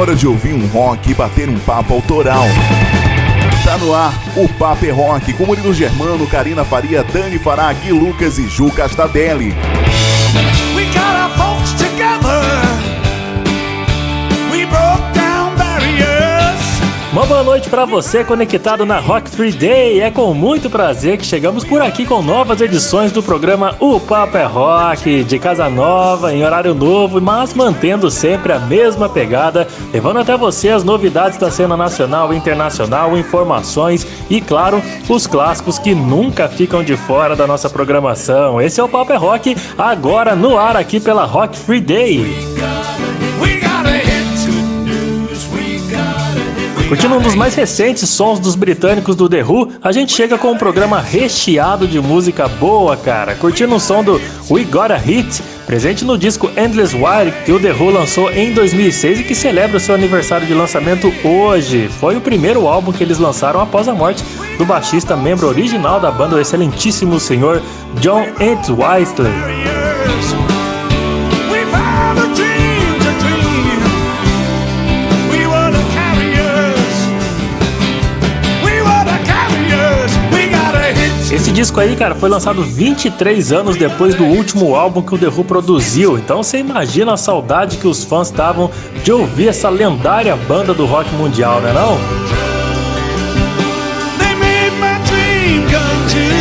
hora de ouvir um rock e bater um papo autoral. Tá no ar o Papo é Rock com Murilo Germano, Karina Faria, Dani Fará, Gui Lucas e Ju Castadelli. Uma boa noite para você conectado na Rock Free Day. É com muito prazer que chegamos por aqui com novas edições do programa O Papo é Rock, de casa nova, em horário novo, mas mantendo sempre a mesma pegada, levando até você as novidades da cena nacional e internacional, informações e, claro, os clássicos que nunca ficam de fora da nossa programação. Esse é o Papo é Rock, agora no ar aqui pela Rock Free Day. Curtindo um dos mais recentes sons dos britânicos do The Who, a gente chega com um programa recheado de música boa, cara. Curtindo um som do We Got a Hit, presente no disco Endless Wire, que o The Who lançou em 2006 e que celebra o seu aniversário de lançamento hoje. Foi o primeiro álbum que eles lançaram após a morte do baixista, membro original da banda, o excelentíssimo senhor John Entwistle. Esse disco aí, cara, foi lançado 23 anos depois do último álbum que o The Who produziu. Então você imagina a saudade que os fãs estavam de ouvir essa lendária banda do rock mundial, né não? Endless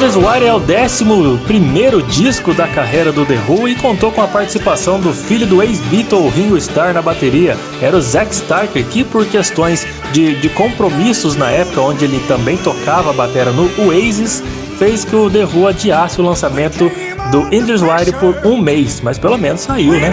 Wire é o 11 disco da carreira do The Who e contou com a participação do filho do ex-Beatle Ringo Starr na bateria. Era o Zack Starker, que por questões de, de compromissos na época, onde ele também tocava a bateria no Oasis, fez que o The Who adiasse o lançamento do Endless Wire por um mês, mas pelo menos saiu, né?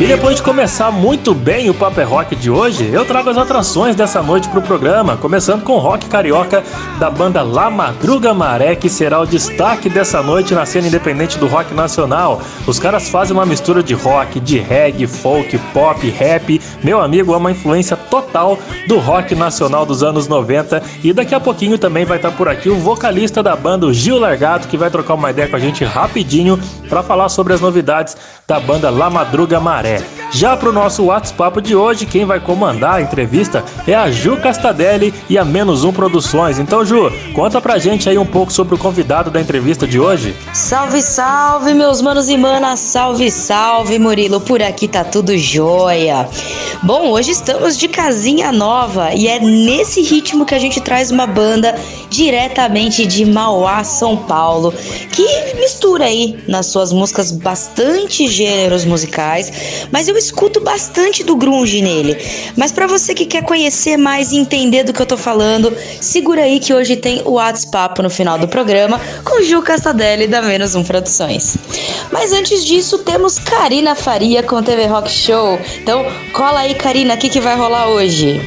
E depois de começar muito bem o Paper Rock de hoje, eu trago as atrações dessa noite pro programa, começando com o rock carioca da banda La Madruga Maré, que será o destaque dessa noite na cena independente do rock nacional. Os caras fazem uma mistura de rock, de reggae, folk, pop, rap. Meu amigo, é uma influência total do rock nacional dos anos 90. E daqui a pouquinho também vai estar por aqui o vocalista da banda, o Gil Largato, que vai trocar uma ideia com a gente rapidinho para falar sobre as novidades da banda La Madruga Maré. Já para o nosso WhatsApp de hoje, quem vai comandar a entrevista é a Ju Castadelli e a Menos Um Produções. Então, Ju, conta pra gente aí um pouco sobre o convidado da entrevista de hoje. Salve, salve, meus manos e manas, salve, salve, Murilo, por aqui tá tudo jóia. Bom, hoje estamos de casinha nova e é nesse ritmo que a gente traz uma banda diretamente de Mauá, São Paulo, que mistura aí nas suas músicas bastante gêneros musicais mas eu escuto bastante do grunge nele. Mas para você que quer conhecer mais e entender do que eu tô falando, segura aí que hoje tem o WhatsApp no final do programa com Ju Castadelli da Menos Um Produções. Mas antes disso, temos Karina Faria com o TV Rock Show. Então, cola aí, Karina, o que, que vai rolar hoje?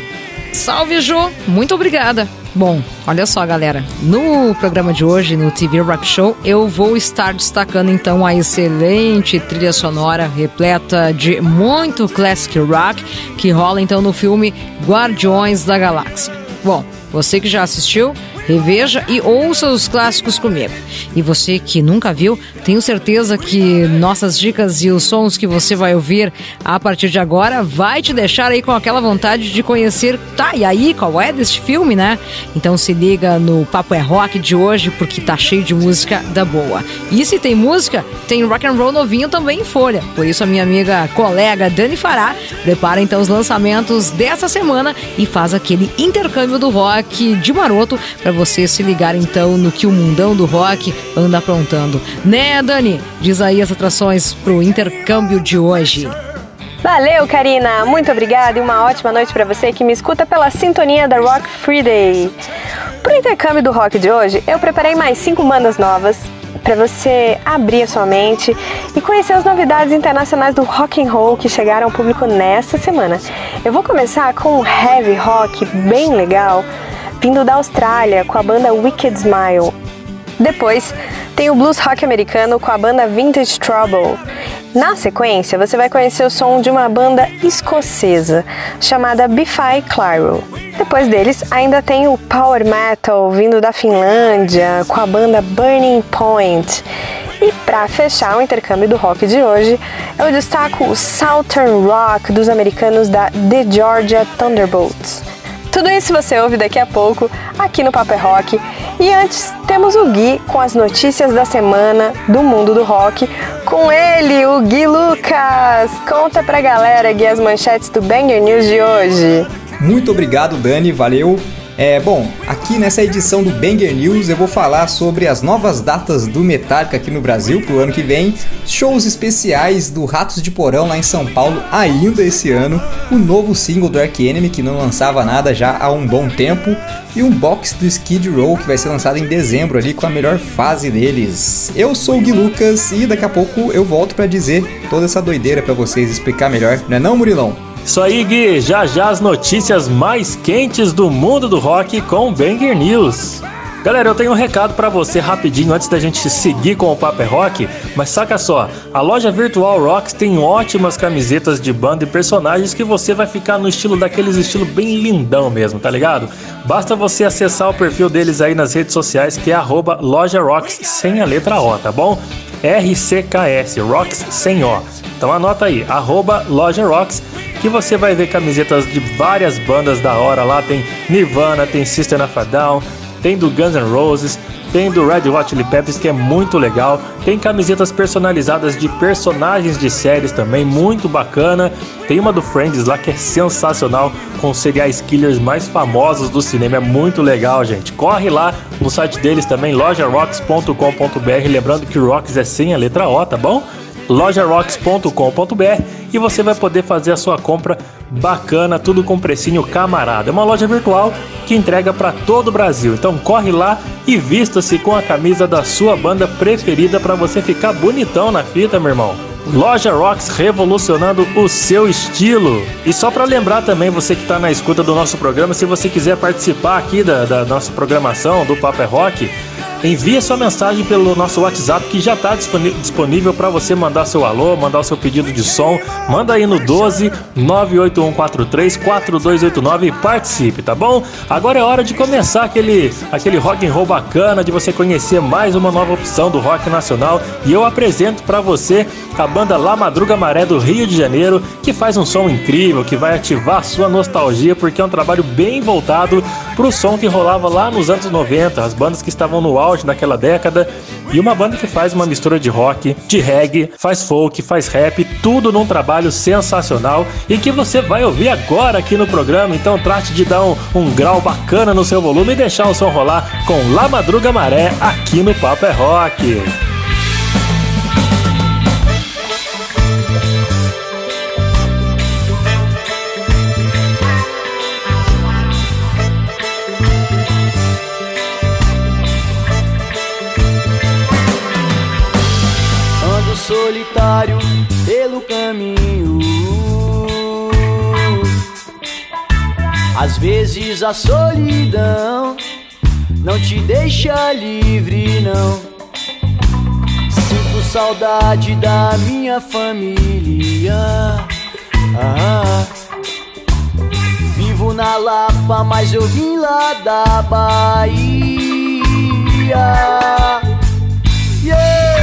Salve, Ju! Muito obrigada! Bom, olha só, galera. No programa de hoje, no TV Rock Show, eu vou estar destacando então a excelente trilha sonora repleta de muito classic rock que rola então no filme Guardiões da Galáxia. Bom, você que já assistiu, reveja e ouça os clássicos comigo. E você que nunca viu, tenho certeza que nossas dicas e os sons que você vai ouvir a partir de agora vai te deixar aí com aquela vontade de conhecer, tá, e aí, qual é deste filme, né? Então se liga no Papo é Rock de hoje, porque tá cheio de música da boa. E se tem música, tem rock and roll novinho também em folha. Por isso a minha amiga colega Dani Fará prepara então os lançamentos dessa semana e faz aquele intercâmbio do rock de maroto você se ligar então no que o mundão do rock anda aprontando. Né, Dani? Diz aí as atrações pro intercâmbio de hoje. Valeu, Karina! Muito obrigada e uma ótima noite para você que me escuta pela sintonia da Rock Free Day. Pro intercâmbio do rock de hoje, eu preparei mais cinco bandas novas para você abrir a sua mente e conhecer as novidades internacionais do rock and roll que chegaram ao público nesta semana. Eu vou começar com um heavy rock bem legal vindo da Austrália com a banda Wicked Smile. Depois tem o blues rock americano com a banda Vintage Trouble. Na sequência, você vai conhecer o som de uma banda escocesa chamada Bify Clyro. Depois deles, ainda tem o Power Metal vindo da Finlândia com a banda Burning Point. E para fechar o intercâmbio do rock de hoje, eu destaco o Southern Rock dos americanos da The Georgia Thunderbolts. Tudo isso você ouve daqui a pouco aqui no Paper Rock. E antes temos o Gui com as notícias da semana do mundo do rock. Com ele, o Gui Lucas. Conta pra galera, Gui, as manchetes do Banger News de hoje. Muito obrigado, Dani. Valeu. É, bom, aqui nessa edição do Banger News eu vou falar sobre as novas datas do Metallica aqui no Brasil pro ano que vem, shows especiais do Ratos de Porão lá em São Paulo ainda esse ano, o novo single do Ark Enemy que não lançava nada já há um bom tempo e um box do Skid Row que vai ser lançado em dezembro ali com a melhor fase deles. Eu sou o Gui Lucas e daqui a pouco eu volto para dizer toda essa doideira para vocês explicar melhor, não é não, Murilão? Isso aí, Gui. Já já as notícias mais quentes do mundo do rock com Banger News. Galera, eu tenho um recado para você rapidinho antes da gente seguir com o Paper Rock, mas saca só, a loja Virtual Rocks tem ótimas camisetas de banda e personagens que você vai ficar no estilo daqueles estilo bem lindão mesmo, tá ligado? Basta você acessar o perfil deles aí nas redes sociais que é arroba loja Rocks sem a letra O, tá bom? RCKS, Rocks sem O. Então anota aí, arroba loja Rocks que você vai ver camisetas de várias bandas da hora lá. Tem Nirvana, tem System of tem do Guns N' Roses, tem do Red Hot Chili Peppers que é muito legal, tem camisetas personalizadas de personagens de séries também, muito bacana. Tem uma do Friends lá que é sensacional, com os serial killers mais famosos do cinema, é muito legal, gente. Corre lá no site deles também, lojarocks.com.br, lembrando que Rocks é sem a letra O, tá bom? lojarocks.com.br e você vai poder fazer a sua compra bacana, tudo com precinho camarada. É uma loja virtual que entrega para todo o Brasil. Então corre lá e vista-se com a camisa da sua banda preferida para você ficar bonitão na fita, meu irmão. Loja Rocks revolucionando o seu estilo. E só para lembrar também, você que está na escuta do nosso programa, se você quiser participar aqui da, da nossa programação do Paper é Rock, envie sua mensagem pelo nosso WhatsApp que já está disponível para você mandar seu alô, mandar o seu pedido de som. Manda aí no 12 98143 4289 e participe, tá bom? Agora é hora de começar aquele, aquele rock and roll bacana, de você conhecer mais uma nova opção do rock nacional. E eu apresento para você a banda La Madruga Maré do Rio de Janeiro, que faz um som incrível, que vai ativar sua nostalgia, porque é um trabalho bem voltado para o som que rolava lá nos anos 90, as bandas que estavam no auge naquela década, e uma banda que faz uma mistura de rock, de reggae, faz folk, faz rap, tudo num trabalho sensacional e que você vai ouvir agora aqui no programa. Então trate de dar um, um grau bacana no seu volume e deixar o som rolar com La Madruga Maré aqui no Papo é Rock. Às vezes a solidão não te deixa livre, não. Sinto saudade da minha família. Ah, vivo na Lapa, mas eu vim lá da Bahia. Yeah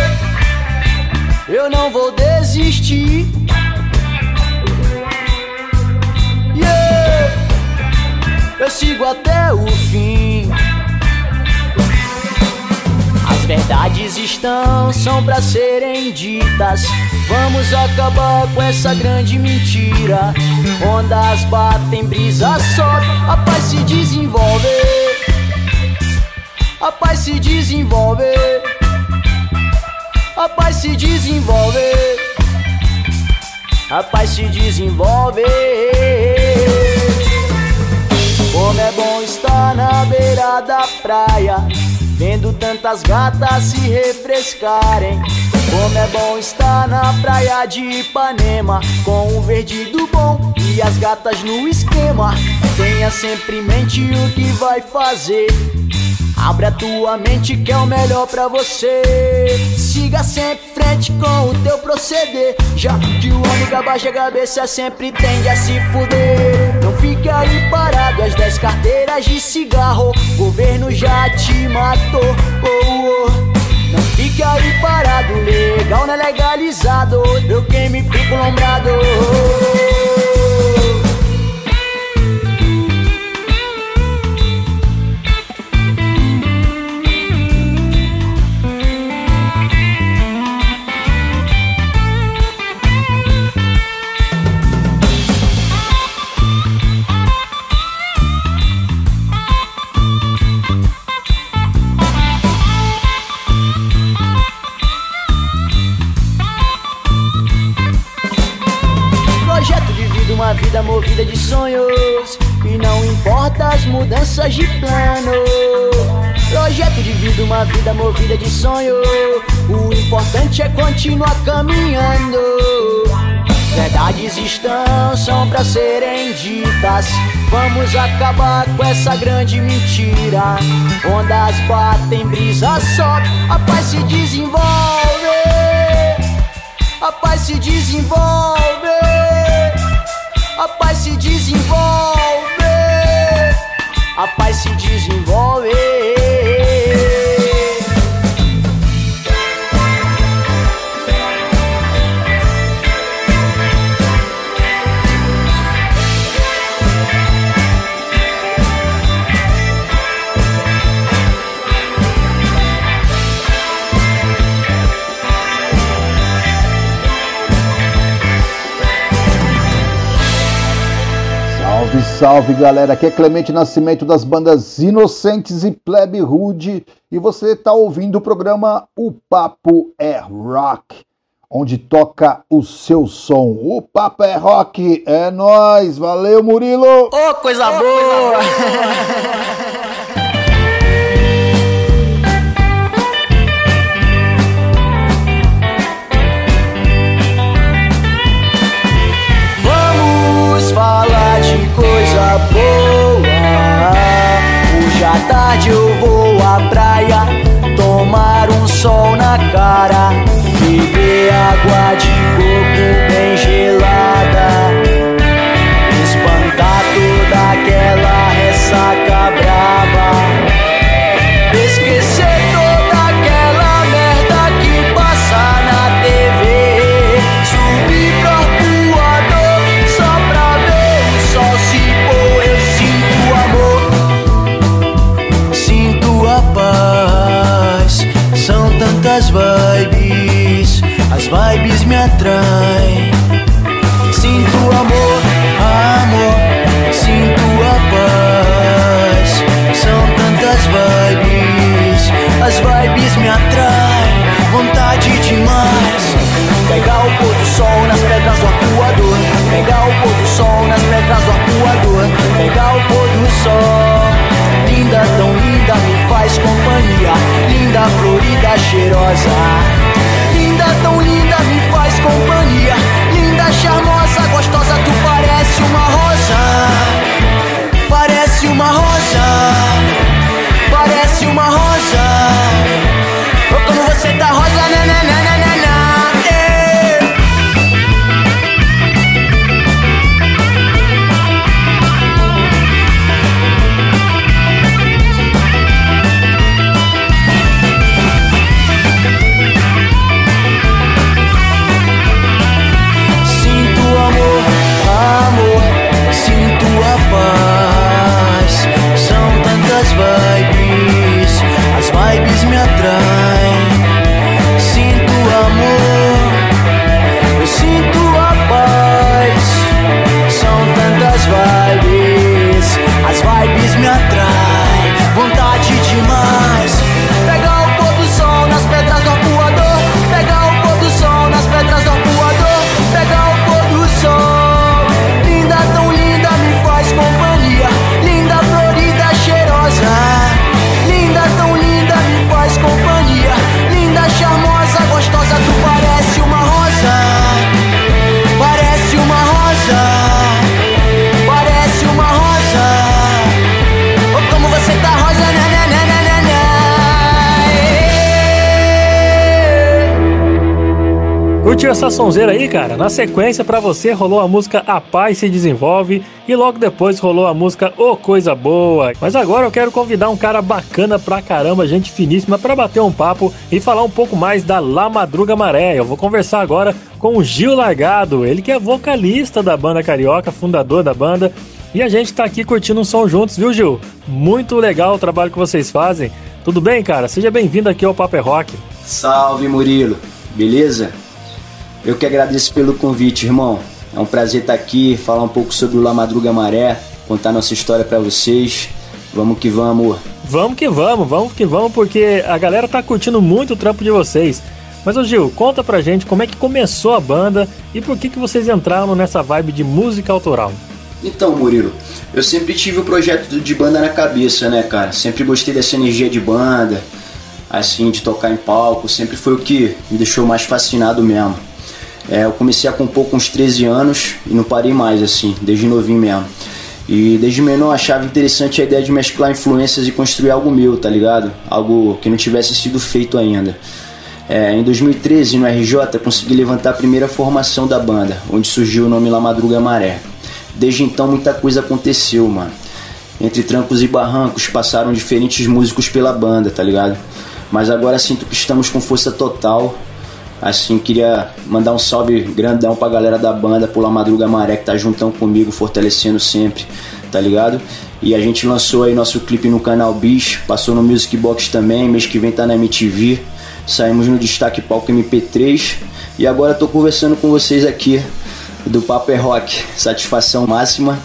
eu não vou desistir. Eu sigo até o fim. As verdades estão, são pra serem ditas. Vamos acabar com essa grande mentira. Ondas batem, brisa sobe, a paz se desenvolve. A paz se desenvolve a paz se desenvolve, a paz se desenvolve. Como é bom estar na beira da praia, vendo tantas gatas se refrescarem. Como é bom estar na praia de Ipanema, com o verde do bom e as gatas no esquema. Tenha sempre em mente o que vai fazer Abre a tua mente que é o melhor pra você. Siga sempre frente com o teu proceder. Já que o homem que abaixa a cabeça sempre tende a se fuder. Fique aí parado, as dez carteiras de cigarro. Governo já te matou. Oh, oh. Não fique aí parado, legal não é legalizado. Eu quem me fico lombrado. uma sonhos. E não importa as mudanças de plano. Projeto de vida, uma vida movida de sonho. O importante é continuar caminhando. Verdades estão, são pra serem ditas. Vamos acabar com essa grande mentira. Ondas batem, brisa sobe. A paz se desenvolve. A paz se desenvolve a paz se desenvolve, a paz se desenvolve. Salve, salve galera, aqui é Clemente Nascimento das bandas Inocentes e Plebe Rude e você está ouvindo o programa O Papo é Rock, onde toca o seu som. O Papo é Rock, é nós, valeu Murilo! Ô, oh, coisa oh, boa! Coisa boa. coisa boa. Hoje à tarde eu vou à praia, tomar um sol na cara, beber água de coco bem gelada, espantar toda aquela ressaca pôr do sol nas pedras do arcoador. Pegar o pôr do sol nas pedras do arcoador. Pegar o pôr do sol. Linda, tão linda, me faz companhia. Linda, florida, cheirosa. Linda, tão linda, me faz companhia. Linda, charmosa, gostosa, tu parece uma rosa. Curtiu essa sonzeira aí, cara? Na sequência, para você, rolou a música A Paz Se Desenvolve e logo depois rolou a música Ô oh, Coisa Boa. Mas agora eu quero convidar um cara bacana pra caramba, gente finíssima, para bater um papo e falar um pouco mais da La Madruga Maré. Eu vou conversar agora com o Gil Largado, ele que é vocalista da banda Carioca, fundador da banda. E a gente tá aqui curtindo um som juntos, viu, Gil? Muito legal o trabalho que vocês fazem. Tudo bem, cara? Seja bem-vindo aqui ao Paper Rock. Salve, Murilo. Beleza? Eu que agradeço pelo convite, irmão. É um prazer estar aqui, falar um pouco sobre o La Madruga Maré, contar nossa história para vocês. Vamos que vamos. Vamos que vamos, vamos que vamos, porque a galera tá curtindo muito o trampo de vocês. Mas, ô Gil, conta pra gente como é que começou a banda e por que, que vocês entraram nessa vibe de música autoral. Então, Murilo, eu sempre tive o projeto de banda na cabeça, né, cara? Sempre gostei dessa energia de banda, assim, de tocar em palco, sempre foi o que me deixou mais fascinado mesmo. É, eu comecei a compor com uns 13 anos e não parei mais, assim, desde novinho mesmo. E desde menor achava interessante a ideia de mesclar influências e construir algo meu, tá ligado? Algo que não tivesse sido feito ainda. É, em 2013, no RJ, consegui levantar a primeira formação da banda, onde surgiu o nome La Madruga Maré. Desde então, muita coisa aconteceu, mano. Entre trancos e barrancos, passaram diferentes músicos pela banda, tá ligado? Mas agora sinto que estamos com força total Assim, queria mandar um salve grandão pra galera da banda, Pula Madruga Maré, que tá juntão comigo, fortalecendo sempre, tá ligado? E a gente lançou aí nosso clipe no canal Bicho, passou no Music Box também, mês que vem tá na MTV. Saímos no Destaque Palco MP3 e agora tô conversando com vocês aqui do Paper Rock. Satisfação máxima.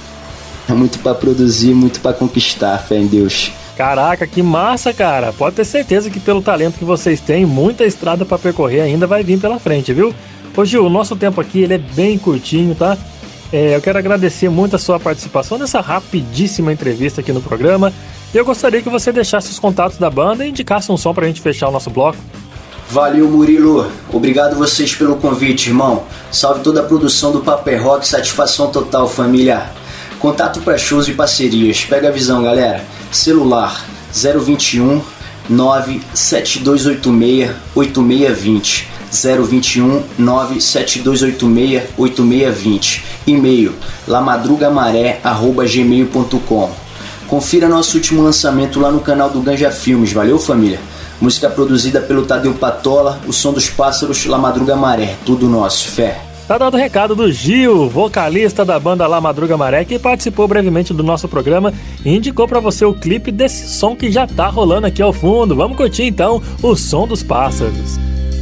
Muito para produzir, muito para conquistar, fé em Deus. Caraca, que massa, cara. Pode ter certeza que pelo talento que vocês têm, muita estrada para percorrer ainda vai vir pela frente, viu? Ô Gil, o nosso tempo aqui ele é bem curtinho, tá? É, eu quero agradecer muito a sua participação nessa rapidíssima entrevista aqui no programa. E eu gostaria que você deixasse os contatos da banda e indicasse um som pra gente fechar o nosso bloco. Valeu, Murilo. Obrigado vocês pelo convite, irmão. Salve toda a produção do Paper Rock, satisfação total, família. Contato para shows e parcerias. Pega a visão, galera celular 021 97286 8620 021 97286 8620 e-mail lamadrugamaré@gmail.com Confira nosso último lançamento lá no canal do Ganja Filmes, valeu família? Música produzida pelo Tadeu Patola, O Som dos Pássaros, La Madruga Maré, tudo nosso, fé. Tá dado o recado do Gil, vocalista da banda La Madruga Maré, que participou brevemente do nosso programa e indicou para você o clipe desse som que já tá rolando aqui ao fundo. Vamos curtir então o som dos pássaros.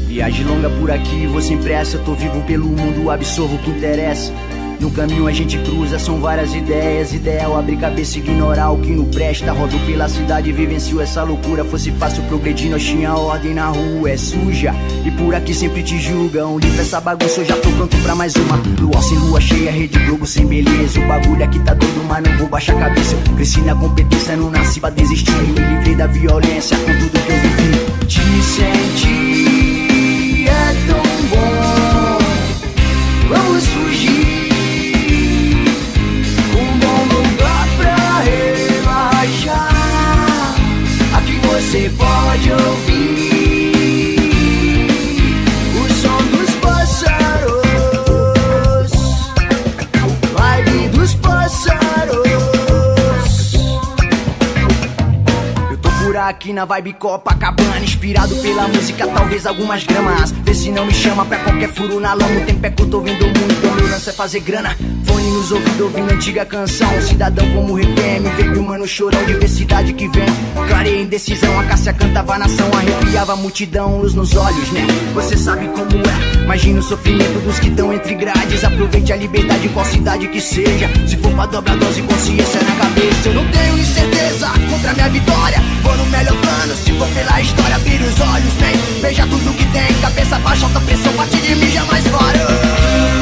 Viagem longa por aqui, vou sem pressa, tô vivo pelo mundo, absorvo o que interessa. No caminho a gente cruza, são várias ideias. Ideal abrir cabeça ignorar o que não presta. Rodo pela cidade, vivencio essa loucura. Fosse fácil progredir, nós tinha ordem na rua. É suja e por aqui sempre te julgam. Livre essa bagunça, eu já tô pronto pra mais uma. Lua sem lua cheia, rede Globo sem beleza. O bagulho aqui tá todo, mas não vou baixar a cabeça. Cresci na competência, não nasci pra desistir. Me livrei da violência com tudo que eu vivi. Te sentir é tão bom. Vamos fugir. Aqui na vibe Copacabana, inspirado pela música, talvez algumas gramas. Vê se não me chama pra qualquer furo na lama. O tempo é tô vendo muito, meu lance é fazer grana. Fone nos ouvidos ouvindo antiga canção. Cidadão como RPM, veio mano chorão, diversidade que vem. Clareia indecisão, a Cássia cantava nação, arrepiava a multidão, luz nos olhos, né? Você sabe como é. Imagina o sofrimento dos que estão entre grades. Aproveite a liberdade, qual cidade que seja. Se for pra dobrar dose, consciência na cabeça. Eu não tenho incerteza contra minha vitória. Vou no melhor plano, se for pela história, vire os olhos, vem. Veja tudo que tem, cabeça baixa, alta pressão, bate de mim, jamais fora.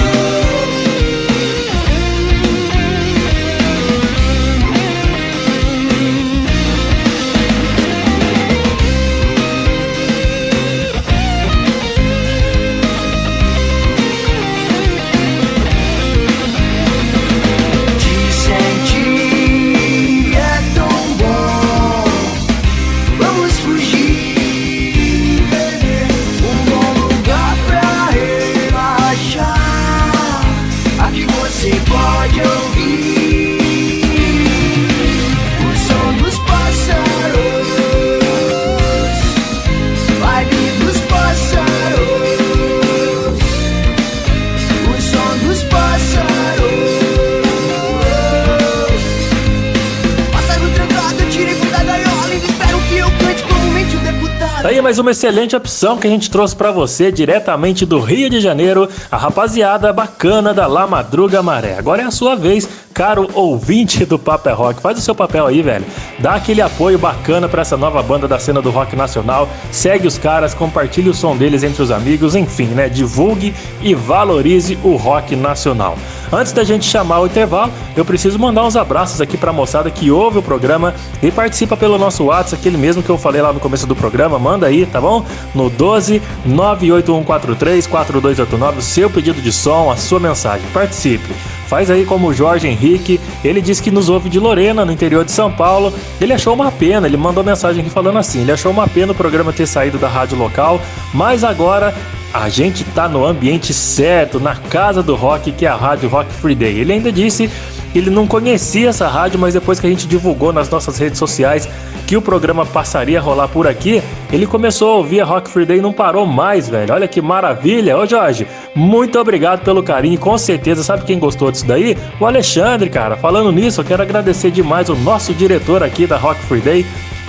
Mais uma excelente opção que a gente trouxe para você diretamente do Rio de Janeiro, a rapaziada bacana da La Madruga Maré. Agora é a sua vez, caro ouvinte do Paper é Rock. Faz o seu papel aí, velho. Dá aquele apoio bacana para essa nova banda da cena do rock nacional. Segue os caras, compartilhe o som deles entre os amigos, enfim, né? Divulgue e valorize o rock nacional. Antes da gente chamar o intervalo, eu preciso mandar uns abraços aqui pra moçada que ouve o programa e participa pelo nosso WhatsApp, aquele mesmo que eu falei lá no começo do programa. Manda aí, tá bom? No 12 98143 4289, o seu pedido de som, a sua mensagem. Participe. Faz aí como o Jorge Henrique, ele disse que nos ouve de Lorena, no interior de São Paulo. Ele achou uma pena, ele mandou mensagem aqui falando assim: ele achou uma pena o programa ter saído da rádio local, mas agora a gente tá no ambiente certo, na casa do rock, que é a Rádio Rock Free Day. Ele ainda disse ele não conhecia essa rádio, mas depois que a gente divulgou nas nossas redes sociais que o programa passaria a rolar por aqui, ele começou a ouvir a Rock Free Day e não parou mais, velho. Olha que maravilha. Ô Jorge, muito obrigado pelo carinho, com certeza. Sabe quem gostou disso daí? O Alexandre, cara. Falando nisso, eu quero agradecer demais o nosso diretor aqui da Rock Free Day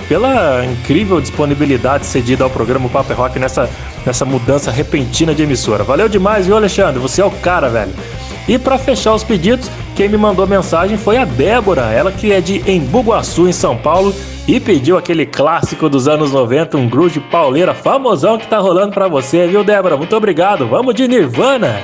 pela incrível disponibilidade cedida ao programa Paper Rock nessa, nessa mudança repentina de emissora. Valeu demais, viu, Alexandre? Você é o cara, velho. E para fechar os pedidos, quem me mandou mensagem foi a Débora, ela que é de Embu-Guaçu, em São Paulo, e pediu aquele clássico dos anos 90, um grunge pauleira famosão que tá rolando para você, viu, Débora? Muito obrigado. Vamos de Nirvana.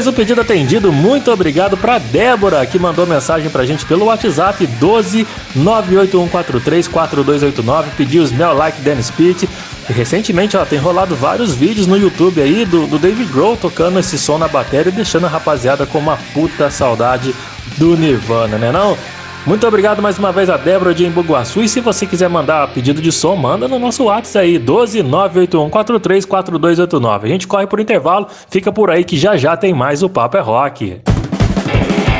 Mais um pedido atendido. Muito obrigado pra Débora, que mandou mensagem pra gente pelo WhatsApp 12 98143 4289. Pediu os Mel Like Dennis Pitt. E recentemente, ó, tem rolado vários vídeos no YouTube aí do, do David Grohl tocando esse som na bateria e deixando a rapaziada com uma puta saudade do Nirvana, né não? Muito obrigado mais uma vez a Débora de Embuguaçu. E se você quiser mandar pedido de som, manda no nosso WhatsApp aí, 12981434289. A gente corre por intervalo, fica por aí que já já tem mais o Papo é Rock.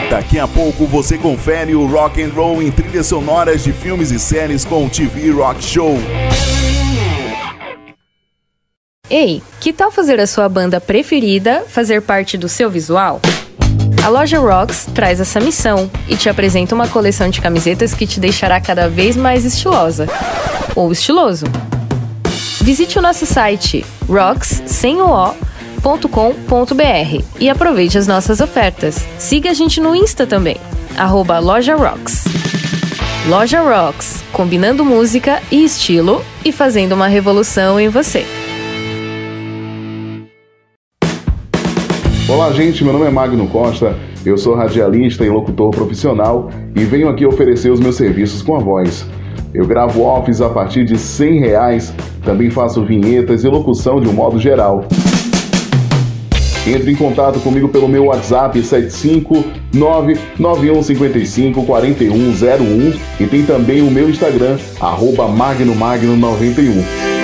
Daqui a pouco você confere o rock and roll em trilhas sonoras de filmes e séries com o TV Rock Show. Ei, que tal fazer a sua banda preferida fazer parte do seu visual? A loja Rocks traz essa missão e te apresenta uma coleção de camisetas que te deixará cada vez mais estilosa ou estiloso. Visite o nosso site rocks e aproveite as nossas ofertas. Siga a gente no Insta também, arroba Loja Rocks. Loja Rocks, combinando música e estilo e fazendo uma revolução em você. Olá, gente. Meu nome é Magno Costa. Eu sou radialista e locutor profissional e venho aqui oferecer os meus serviços com a voz. Eu gravo offs a partir de 100 reais, também faço vinhetas e locução de um modo geral. Entre em contato comigo pelo meu WhatsApp 75991554101 e tem também o meu Instagram, arroba magnomagno91.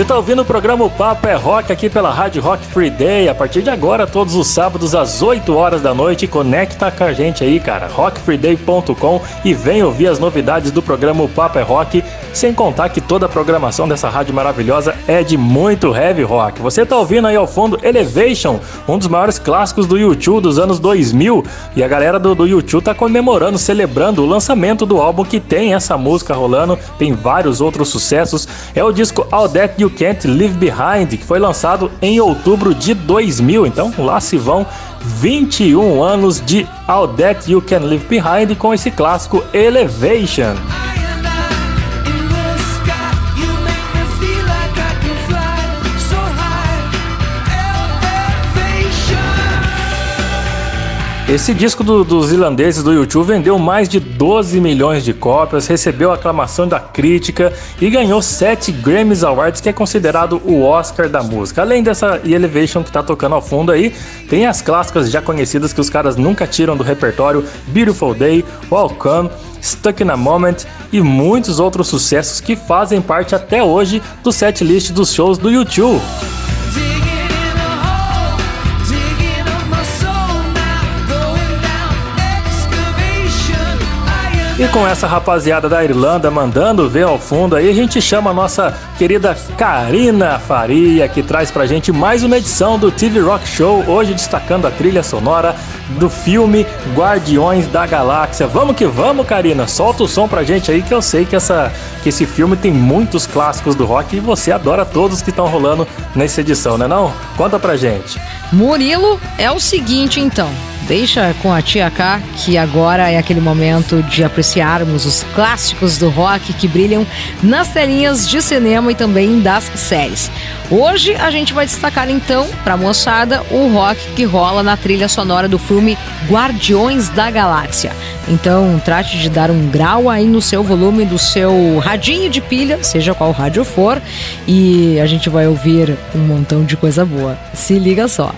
Você está ouvindo o programa o Papo é Rock aqui pela Rádio Rock Free Day. A partir de agora, todos os sábados às 8 horas da noite, conecta com a gente aí, cara. rockfreeday.com e vem ouvir as novidades do programa o Papo é Rock, sem contar que toda a programação dessa rádio maravilhosa é de muito heavy rock. Você está ouvindo aí ao fundo Elevation, um dos maiores clássicos do YouTube dos anos 2000, e a galera do, do YouTube tá comemorando, celebrando o lançamento do álbum que tem essa música rolando, tem vários outros sucessos. É o disco All That You Can't Leave Behind, que foi lançado em outubro de 2000. Então lá se vão 21 anos de All That You Can Leave Behind com esse clássico Elevation. Esse disco do, dos irlandeses do YouTube vendeu mais de 12 milhões de cópias, recebeu aclamação da crítica e ganhou 7 Grammys Awards, que é considerado o Oscar da música. Além dessa Elevation que tá tocando ao fundo aí, tem as clássicas já conhecidas que os caras nunca tiram do repertório: Beautiful Day, Welcome. Stuck in a Moment e muitos outros sucessos que fazem parte até hoje do setlist dos shows do YouTube. E com essa rapaziada da Irlanda mandando ver ao fundo aí, a gente chama a nossa querida Karina Faria, que traz pra gente mais uma edição do TV Rock Show, hoje destacando a trilha sonora do filme Guardiões da Galáxia. Vamos que vamos, Karina, solta o som pra gente aí que eu sei que, essa, que esse filme tem muitos clássicos do rock e você adora todos que estão rolando nessa edição, né não? Conta pra gente. Murilo, é o seguinte então. Deixa com a tia K que agora é aquele momento de apreciarmos os clássicos do rock que brilham nas telinhas de cinema e também das séries. Hoje a gente vai destacar então para a moçada o rock que rola na trilha sonora do filme Guardiões da Galáxia. Então trate de dar um grau aí no seu volume do seu radinho de pilha, seja qual rádio for, e a gente vai ouvir um montão de coisa boa. Se liga só.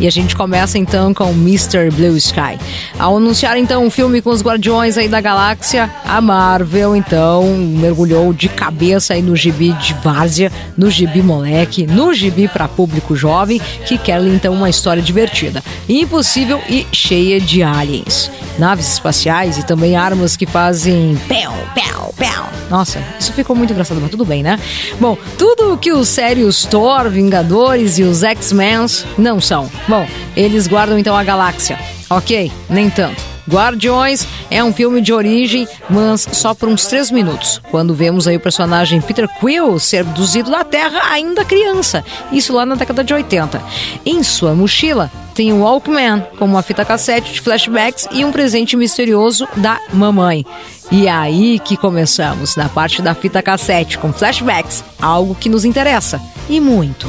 E a gente começa então com Mr. Blue Sky. Ao anunciar então um filme com os Guardiões aí da Galáxia, a Marvel então mergulhou de cabeça aí no gibi de várzea, no gibi moleque, no gibi para público jovem que quer então uma história divertida, impossível e cheia de aliens, naves espaciais e também armas que fazem pão, pão, pão. Nossa, isso ficou muito engraçado, mas tudo bem, né? Bom, tudo que os sérios Thor, Vingadores e os X-Men não são. Bom, eles guardam então a galáxia. Ok, nem tanto. Guardiões é um filme de origem, mas só por uns três minutos, quando vemos aí o personagem Peter Quill ser abduzido da Terra ainda criança, isso lá na década de 80. Em sua mochila tem o Walkman, com uma fita cassete de flashbacks e um presente misterioso da mamãe. E é aí que começamos, na parte da fita cassete, com flashbacks, algo que nos interessa, e muito.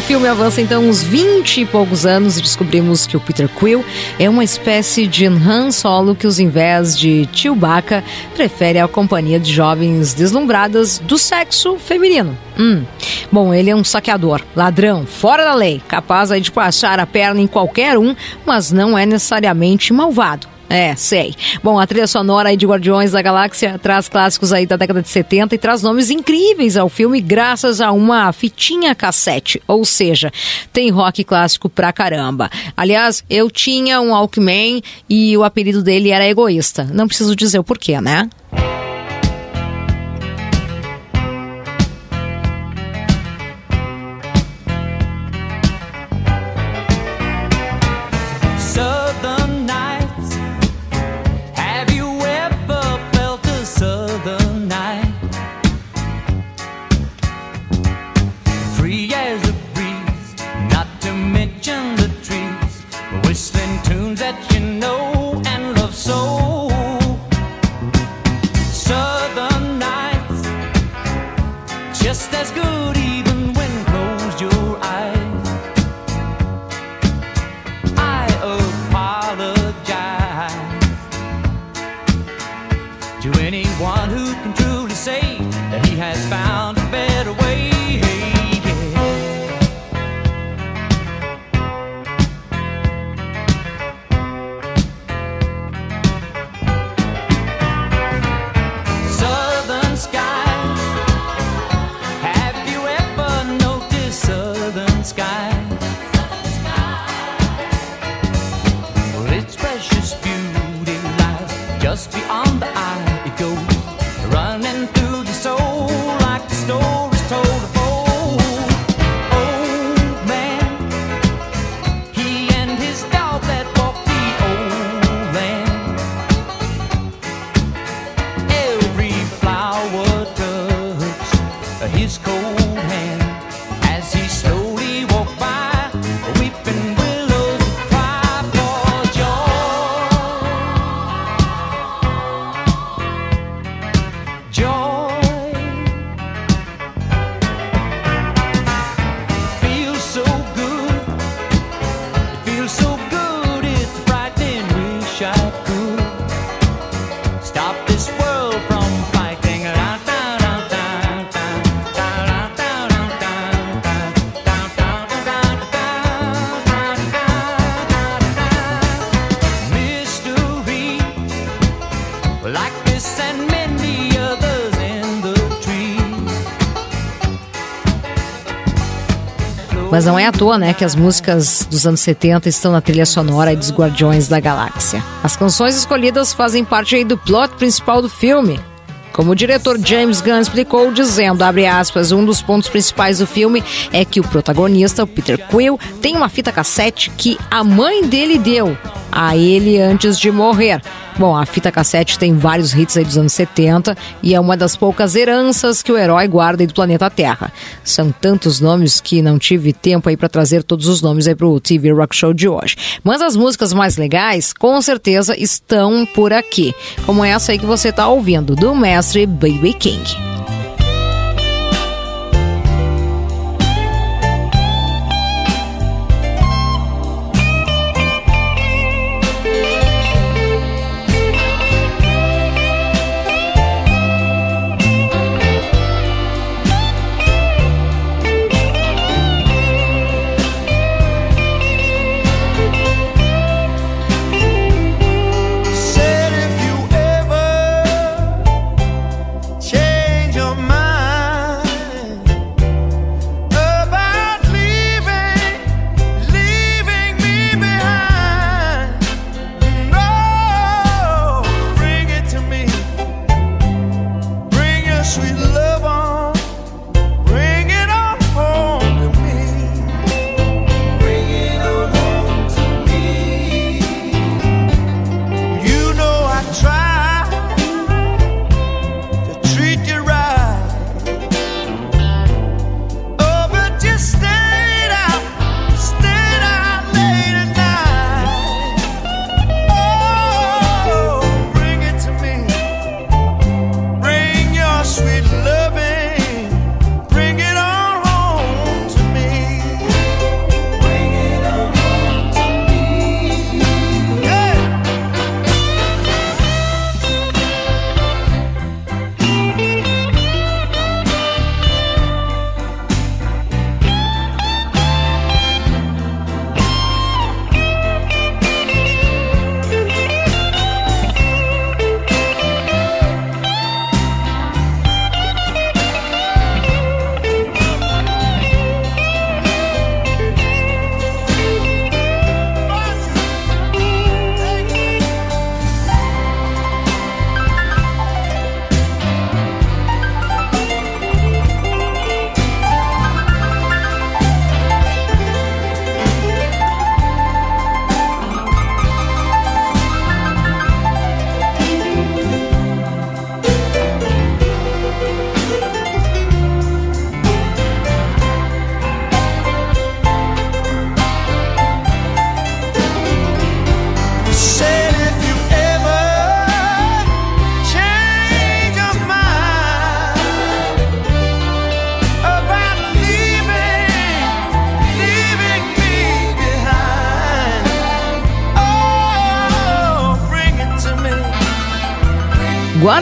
O filme avança então uns 20 e poucos anos e descobrimos que o Peter Quill é uma espécie de Han Solo que, os invés de Chewbacca, prefere a companhia de jovens deslumbradas do sexo feminino. Hum. Bom, ele é um saqueador, ladrão, fora da lei, capaz aí de passar a perna em qualquer um, mas não é necessariamente malvado. É, sei. Bom, a trilha sonora aí de Guardiões da Galáxia traz clássicos aí da década de 70 e traz nomes incríveis ao filme graças a uma fitinha cassete, ou seja, tem rock clássico pra caramba. Aliás, eu tinha um Walkman e o apelido dele era egoísta. Não preciso dizer o porquê, né? one who can Mas não é à toa, né, que as músicas dos anos 70 estão na trilha sonora dos Guardiões da Galáxia. As canções escolhidas fazem parte do plot principal do filme, como o diretor James Gunn explicou, dizendo, aspas, um dos pontos principais do filme é que o protagonista, o Peter Quill, tem uma fita cassete que a mãe dele deu a ele antes de morrer. Bom, a fita cassete tem vários hits aí dos anos 70 e é uma das poucas heranças que o herói guarda aí do planeta Terra. São tantos nomes que não tive tempo aí para trazer todos os nomes aí pro TV Rock Show de hoje. Mas as músicas mais legais, com certeza, estão por aqui. Como essa aí que você tá ouvindo, do mestre Baby King.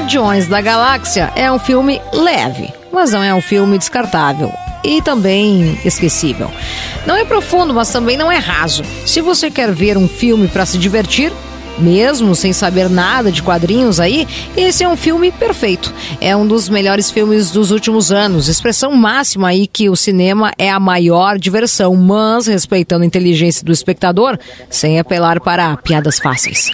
Guardiões da Galáxia é um filme leve, mas não é um filme descartável e também esquecível. Não é profundo, mas também não é raso. Se você quer ver um filme para se divertir, mesmo sem saber nada de quadrinhos aí, esse é um filme perfeito. É um dos melhores filmes dos últimos anos. Expressão máxima aí que o cinema é a maior diversão, mas respeitando a inteligência do espectador, sem apelar para piadas fáceis.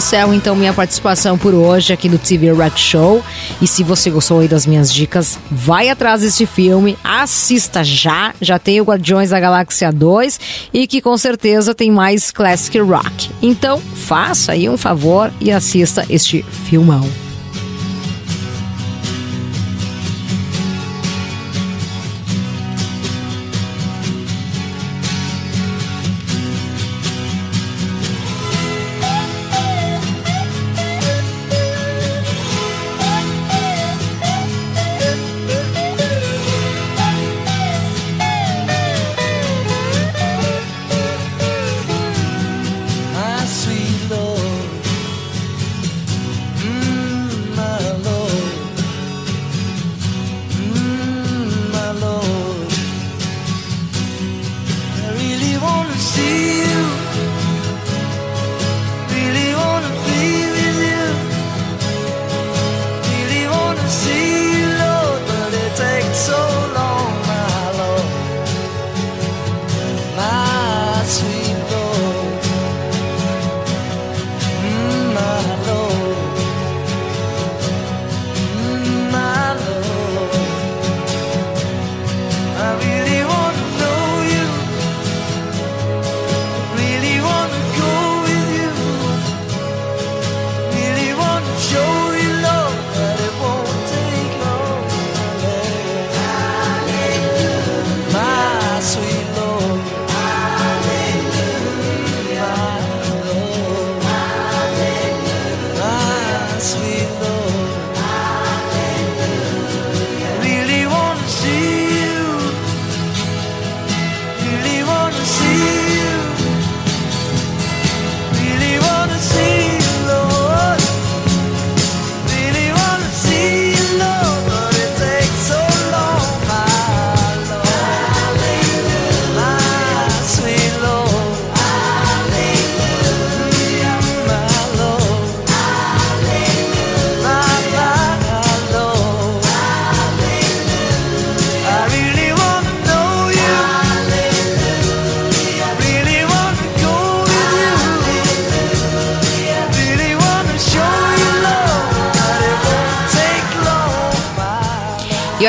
Encerro então minha participação por hoje aqui no TV Rock Show. E se você gostou aí das minhas dicas, vai atrás desse filme, assista já. Já tem o Guardiões da Galáxia 2 e que com certeza tem mais classic rock. Então, faça aí um favor e assista este filmão.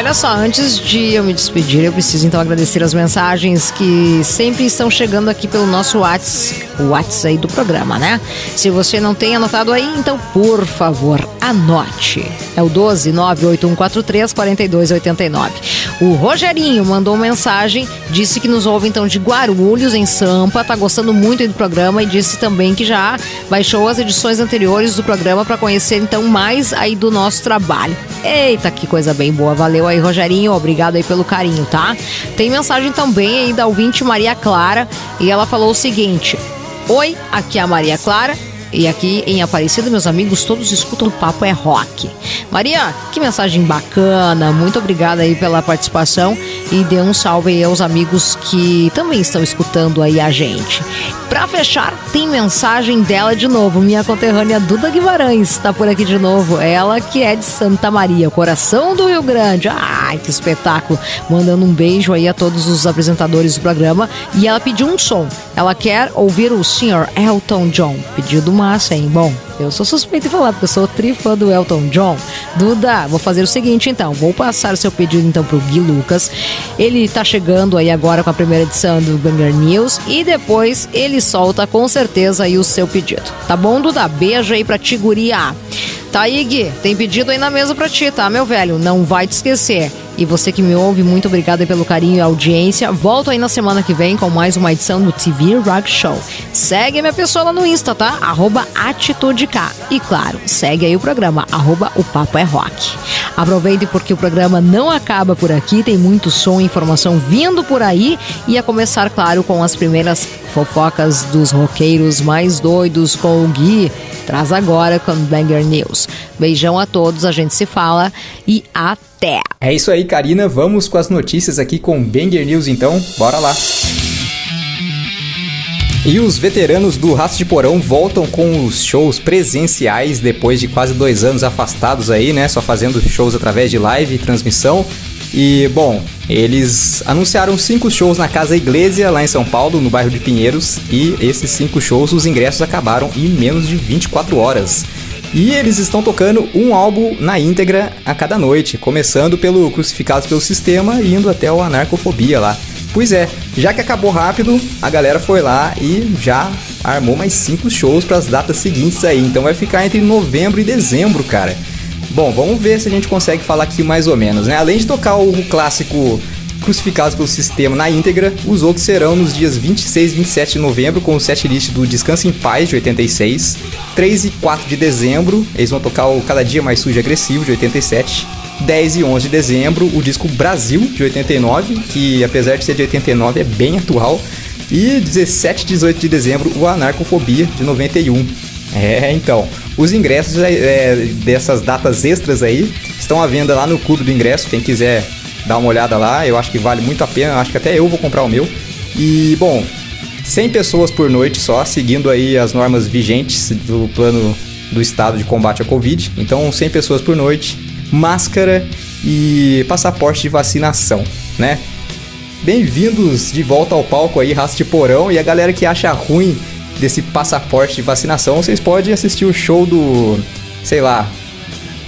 Olha só, antes de eu me despedir, eu preciso então agradecer as mensagens que sempre estão chegando aqui pelo nosso WhatsApp, o aí do programa, né? Se você não tem anotado aí, então por favor, anote. É o 12 98143 4289. O Rogerinho mandou mensagem, disse que nos ouve então de Guarulhos, em Sampa, tá gostando muito do programa e disse também que já baixou as edições anteriores do programa para conhecer então mais aí do nosso trabalho. Eita, que coisa bem boa. Valeu aí, Rogerinho. Obrigado aí pelo carinho, tá? Tem mensagem também aí da ouvinte Maria Clara e ela falou o seguinte: Oi, aqui é a Maria Clara. E aqui em Aparecida, meus amigos, todos escutam o Papo é Rock. Maria, que mensagem bacana. Muito obrigada aí pela participação e dê um salve aí aos amigos que também estão escutando aí a gente. Para fechar, tem mensagem dela de novo, minha conterrânea Duda Guimarães está por aqui de novo. Ela que é de Santa Maria, coração do Rio Grande. Ai, que espetáculo! Mandando um beijo aí a todos os apresentadores do programa. E ela pediu um som. Ela quer ouvir o Sr. Elton John. Pedido hein? Bom, eu sou suspeita de falar, porque eu sou trifã do Elton John. Duda, vou fazer o seguinte então, vou passar o seu pedido então pro Gui Lucas. Ele tá chegando aí agora com a primeira edição do Banger News e depois ele solta com certeza aí o seu pedido. Tá bom, Duda? Beijo aí pra ti. Tá aí, Gui, tem pedido aí na mesa pra ti, tá, meu velho? Não vai te esquecer. E você que me ouve, muito obrigada pelo carinho e audiência. Volto aí na semana que vem com mais uma edição do TV Rock Show. Segue minha pessoa lá no Insta, tá? Arroba AtitudeK. E claro, segue aí o programa, arroba o Papo é Rock. Aproveite porque o programa não acaba por aqui, tem muito som e informação vindo por aí. E a começar, claro, com as primeiras fofocas dos roqueiros mais doidos com o Gui. Traz agora com Banger News. Beijão a todos, a gente se fala e até! É isso aí, Karina. Vamos com as notícias aqui com Banger News, então. Bora lá! E os veteranos do Raço de Porão voltam com os shows presenciais depois de quase dois anos afastados aí, né? Só fazendo shows através de live e transmissão. E, bom, eles anunciaram cinco shows na Casa Iglesia, lá em São Paulo, no bairro de Pinheiros, e esses cinco shows, os ingressos acabaram em menos de 24 horas. E eles estão tocando um álbum na íntegra a cada noite, começando pelo Crucificados pelo Sistema e indo até o Anarcofobia lá. Pois é, já que acabou rápido, a galera foi lá e já armou mais cinco shows para as datas seguintes aí. Então vai ficar entre novembro e dezembro, cara. Bom, vamos ver se a gente consegue falar aqui mais ou menos, né? Além de tocar o clássico Crucificados pelo Sistema na íntegra, os outros serão nos dias 26 e 27 de novembro com o setlist do Descanso em Paz de 86, 3 e 4 de dezembro, eles vão tocar o Cada Dia Mais Sujo e Agressivo de 87, 10 e 11 de dezembro o disco Brasil de 89, que apesar de ser de 89 é bem atual, e 17 e 18 de dezembro o Anarcofobia de 91. É, então, os ingressos é, é, dessas datas extras aí estão à venda lá no Clube do Ingresso. Quem quiser dar uma olhada lá, eu acho que vale muito a pena. Acho que até eu vou comprar o meu. E, bom, 100 pessoas por noite só, seguindo aí as normas vigentes do plano do estado de combate à Covid. Então, 100 pessoas por noite, máscara e passaporte de vacinação, né? Bem-vindos de volta ao palco aí, Raça de Porão. E a galera que acha ruim desse passaporte de vacinação, vocês podem assistir o show do, sei lá,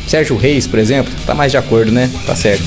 Sérgio Reis, por exemplo. Tá mais de acordo, né? Tá certo.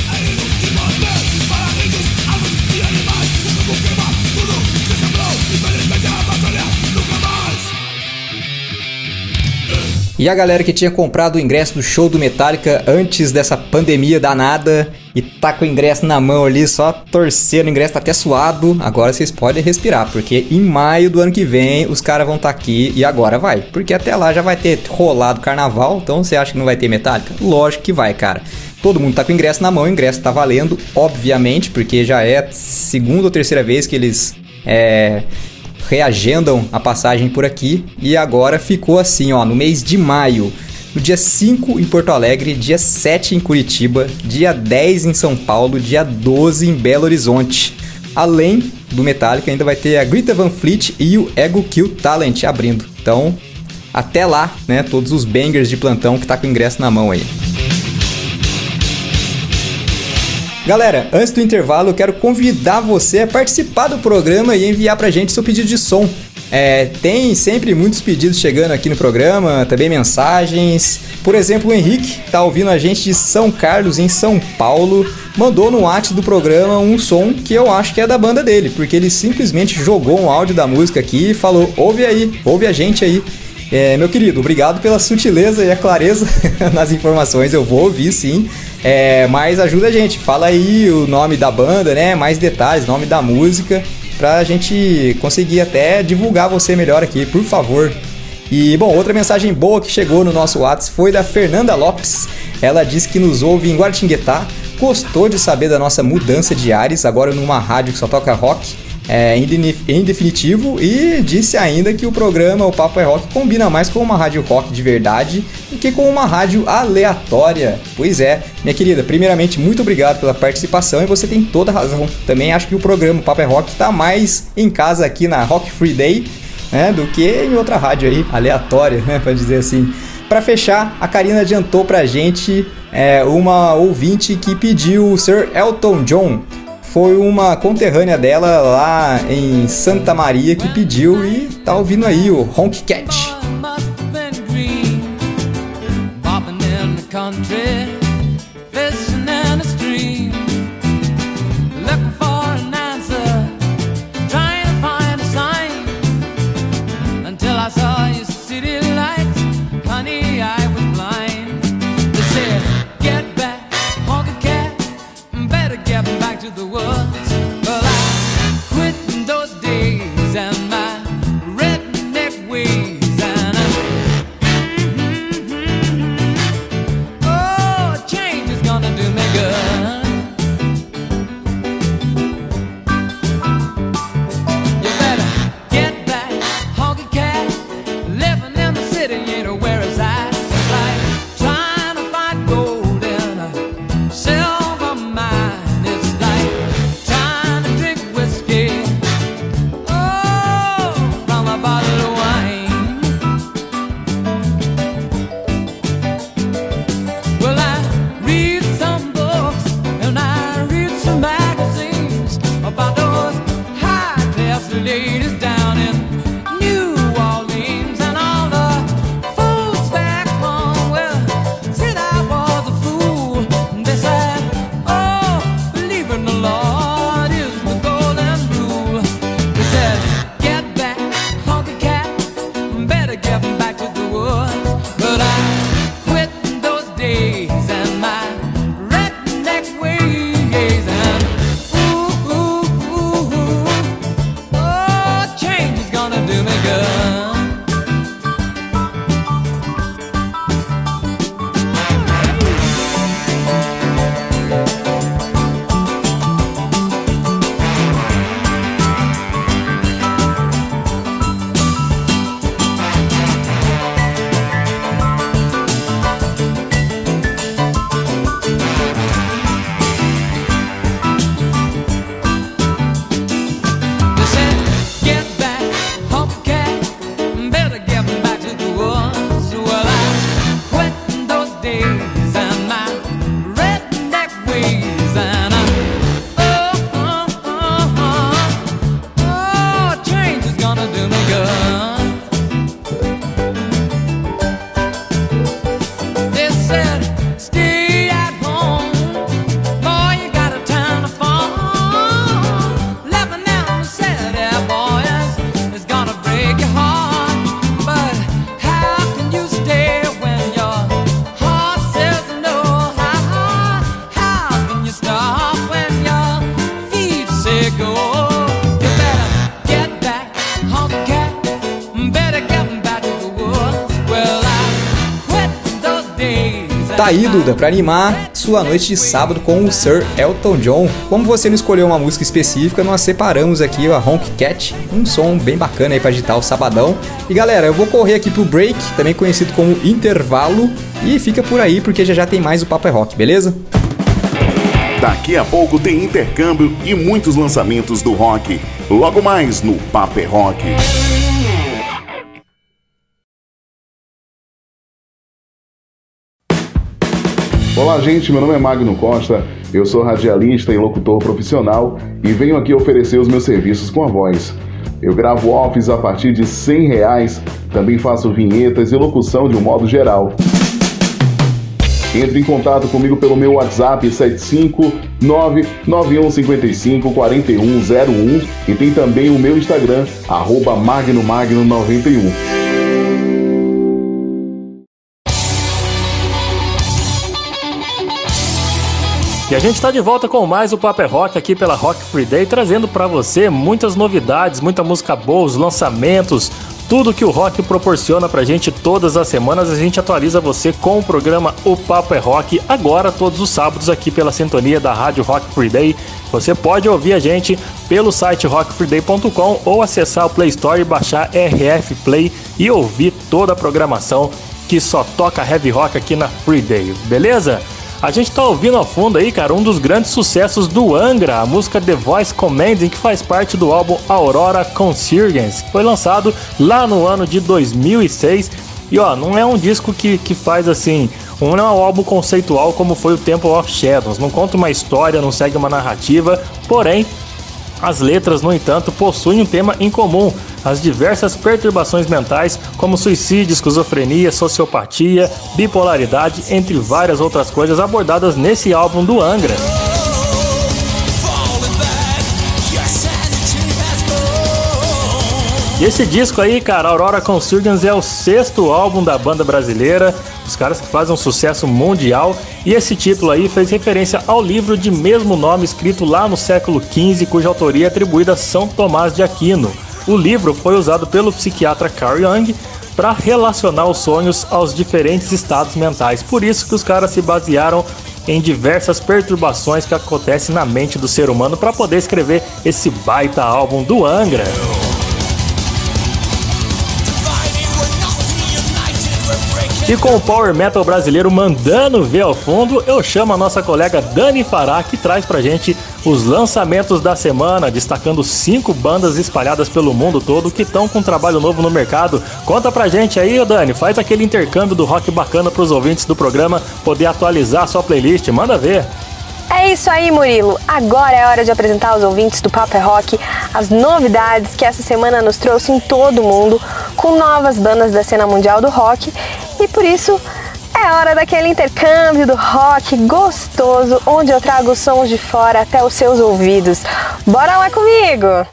E a galera que tinha comprado o ingresso do show do Metallica antes dessa pandemia danada e tá com o ingresso na mão ali, só torcendo, o ingresso tá até suado, agora vocês podem respirar, porque em maio do ano que vem os caras vão estar tá aqui e agora vai. Porque até lá já vai ter rolado carnaval, então você acha que não vai ter Metallica? Lógico que vai, cara. Todo mundo tá com o ingresso na mão, o ingresso tá valendo, obviamente, porque já é segunda ou terceira vez que eles é, reagendam a passagem por aqui e agora ficou assim, ó, no mês de maio. No dia 5 em Porto Alegre, dia 7 em Curitiba, dia 10 em São Paulo, dia 12 em Belo Horizonte. Além do Metallica, ainda vai ter a Greta Van Fleet e o Ego Kill Talent abrindo. Então, até lá, né, todos os bangers de plantão que tá com o ingresso na mão aí. Galera, antes do intervalo, eu quero convidar você a participar do programa e enviar pra gente seu pedido de som. É, tem sempre muitos pedidos chegando aqui no programa, também mensagens. Por exemplo, o Henrique tá ouvindo a gente de São Carlos, em São Paulo, mandou no WhatsApp do programa um som que eu acho que é da banda dele, porque ele simplesmente jogou um áudio da música aqui e falou: ouve aí, ouve a gente aí. É, meu querido, obrigado pela sutileza e a clareza nas informações. Eu vou ouvir sim. É, mas ajuda a gente, fala aí o nome da banda, né? Mais detalhes, nome da música, pra gente conseguir até divulgar você melhor aqui, por favor. E bom, outra mensagem boa que chegou no nosso WhatsApp foi da Fernanda Lopes. Ela disse que nos ouve em Guaratinguetá, gostou de saber da nossa mudança de ares, agora numa rádio que só toca rock é, em definitivo e disse ainda que o programa O Papo é Rock combina mais com uma rádio rock de verdade do que com uma rádio aleatória. Pois é, minha querida, primeiramente, muito obrigado pela participação e você tem toda razão. Também acho que o programa O Papo é Rock está mais em casa aqui na Rock Free Day né, do que em outra rádio aí, aleatória, né, para dizer assim. Para fechar, a Karina adiantou pra gente é, uma ouvinte que pediu o Sir Elton John foi uma conterrânea dela lá em Santa Maria que pediu e tá ouvindo aí o Honk Cat. Pra animar sua noite de sábado com o Sir Elton John. Como você não escolheu uma música específica, nós separamos aqui a Honk Cat, um som bem bacana aí pra agitar o sabadão. E galera, eu vou correr aqui pro break, também conhecido como intervalo, e fica por aí porque já já tem mais o Papo é Rock, beleza? Daqui a pouco tem intercâmbio e muitos lançamentos do rock. Logo mais no Papo é Rock. Olá, gente. Meu nome é Magno Costa. Eu sou radialista e locutor profissional e venho aqui oferecer os meus serviços com a voz. Eu gravo offs a partir de 100 reais, também faço vinhetas e locução de um modo geral. Entre em contato comigo pelo meu WhatsApp 75991554101 e tem também o meu Instagram, arroba magnomagno91. E a gente está de volta com mais o Paper Rock aqui pela Rock Free Day, trazendo para você muitas novidades, muita música boa, os lançamentos, tudo que o rock proporciona pra gente todas as semanas, a gente atualiza você com o programa O Papo é Rock, agora todos os sábados aqui pela sintonia da Rádio Rock Free Day. Você pode ouvir a gente pelo site rockfreeday.com ou acessar o Play Store e baixar RF Play e ouvir toda a programação que só toca heavy rock aqui na Free Day, beleza? A gente tá ouvindo ao fundo aí, cara, um dos grandes sucessos do Angra, a música The Voice Commanding, que faz parte do álbum Aurora Consurgence, foi lançado lá no ano de 2006. E ó, não é um disco que, que faz assim, um não é um álbum conceitual como foi o Temple of Shadows, não conta uma história, não segue uma narrativa, porém as letras, no entanto, possuem um tema em comum: as diversas perturbações mentais, como suicídio, esquizofrenia, sociopatia, bipolaridade, entre várias outras coisas abordadas nesse álbum do Angra. E esse disco aí, cara, Aurora Consurgence é o sexto álbum da banda brasileira, os caras que fazem um sucesso mundial. E esse título aí fez referência ao livro de mesmo nome escrito lá no século XV, cuja autoria é atribuída a São Tomás de Aquino. O livro foi usado pelo psiquiatra Carl Jung para relacionar os sonhos aos diferentes estados mentais. Por isso que os caras se basearam em diversas perturbações que acontecem na mente do ser humano para poder escrever esse baita álbum do Angra. E com o Power Metal brasileiro mandando ver ao fundo, eu chamo a nossa colega Dani Fará, que traz pra gente os lançamentos da semana, destacando cinco bandas espalhadas pelo mundo todo que estão com trabalho novo no mercado. Conta pra gente aí, Dani, faz aquele intercâmbio do rock bacana pros ouvintes do programa poder atualizar a sua playlist, manda ver. É isso aí, Murilo. Agora é hora de apresentar aos ouvintes do Paper Rock as novidades que essa semana nos trouxe em todo o mundo, com novas bandas da cena mundial do rock. E por isso é hora daquele intercâmbio do rock gostoso, onde eu trago sons de fora até os seus ouvidos. Bora lá comigo!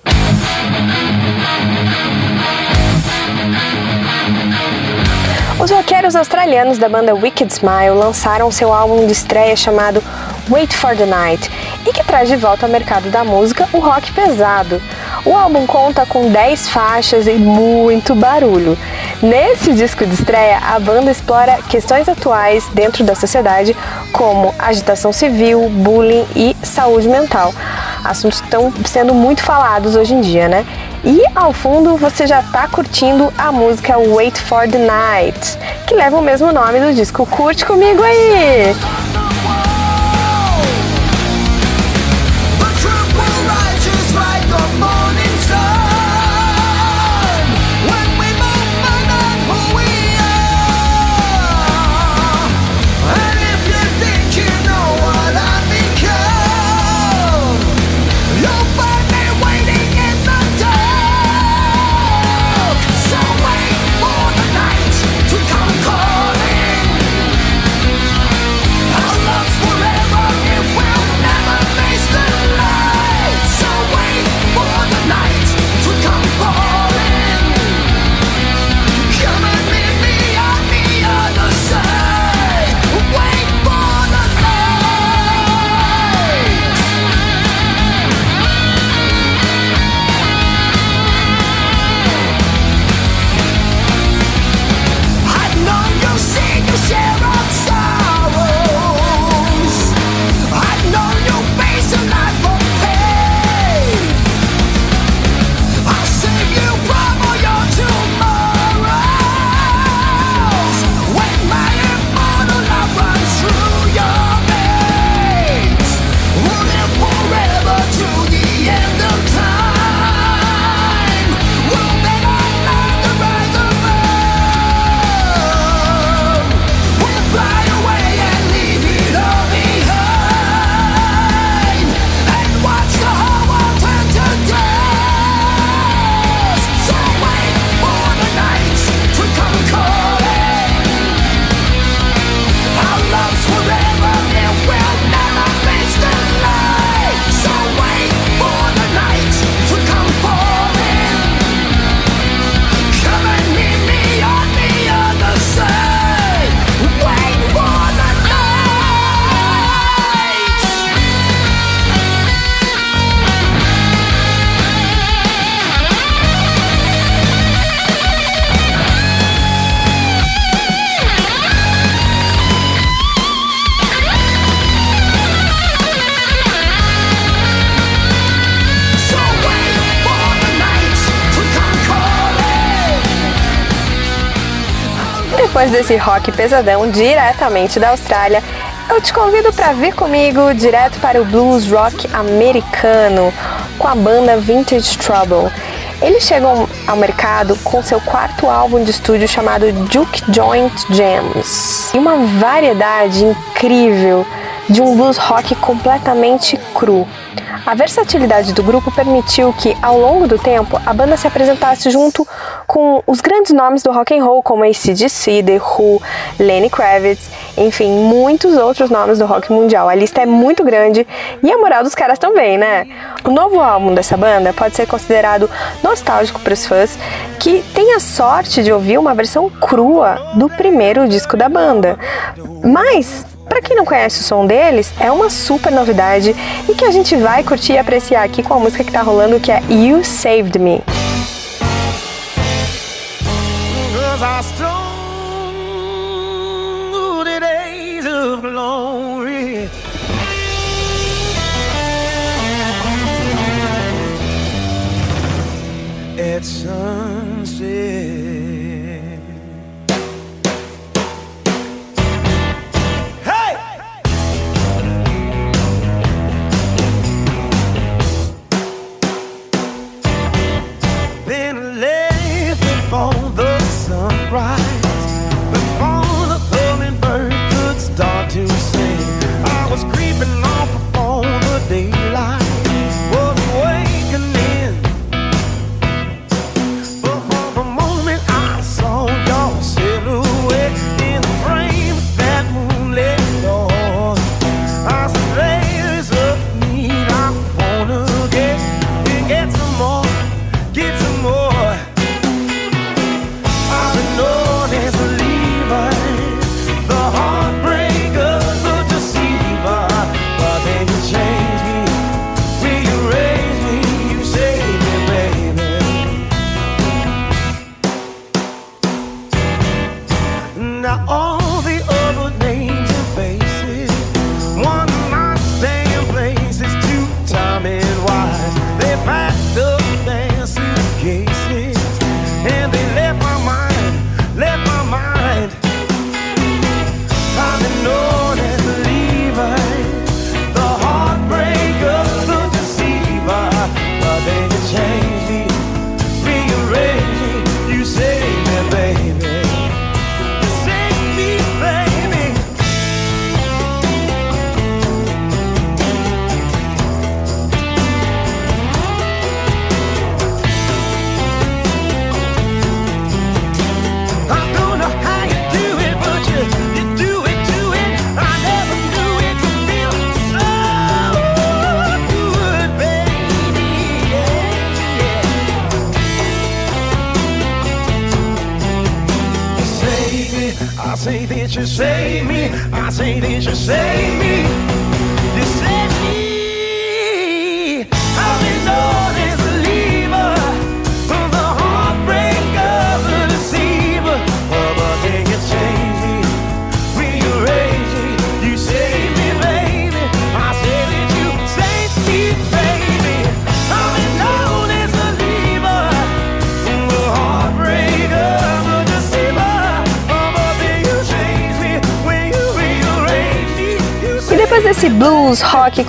Os roqueiros australianos da banda Wicked Smile lançaram seu álbum de estreia chamado Wait for the Night e que traz de volta ao mercado da música o rock pesado. O álbum conta com 10 faixas e muito barulho. Nesse disco de estreia, a banda explora questões atuais dentro da sociedade, como agitação civil, bullying e saúde mental. Assuntos que estão sendo muito falados hoje em dia, né? E ao fundo você já está curtindo a música Wait for the Night, que leva o mesmo nome do disco. Curte comigo aí! Desse rock pesadão diretamente da Austrália, eu te convido para vir comigo direto para o blues rock americano com a banda Vintage Trouble. Eles chegam ao mercado com seu quarto álbum de estúdio chamado Duke Joint Jams e uma variedade incrível de um blues rock completamente cru. A versatilidade do grupo permitiu que, ao longo do tempo, a banda se apresentasse junto com os grandes nomes do rock and roll, como ACDC, The Who, Lenny Kravitz, enfim, muitos outros nomes do rock mundial. A lista é muito grande e a moral dos caras também, né? O novo álbum dessa banda pode ser considerado nostálgico para os fãs que têm a sorte de ouvir uma versão crua do primeiro disco da banda. Mas para quem não conhece o som deles, é uma super novidade e que a gente vai curtir e apreciar aqui com a música que tá rolando, que é You Saved Me. I stroll the days of glory. It's. a.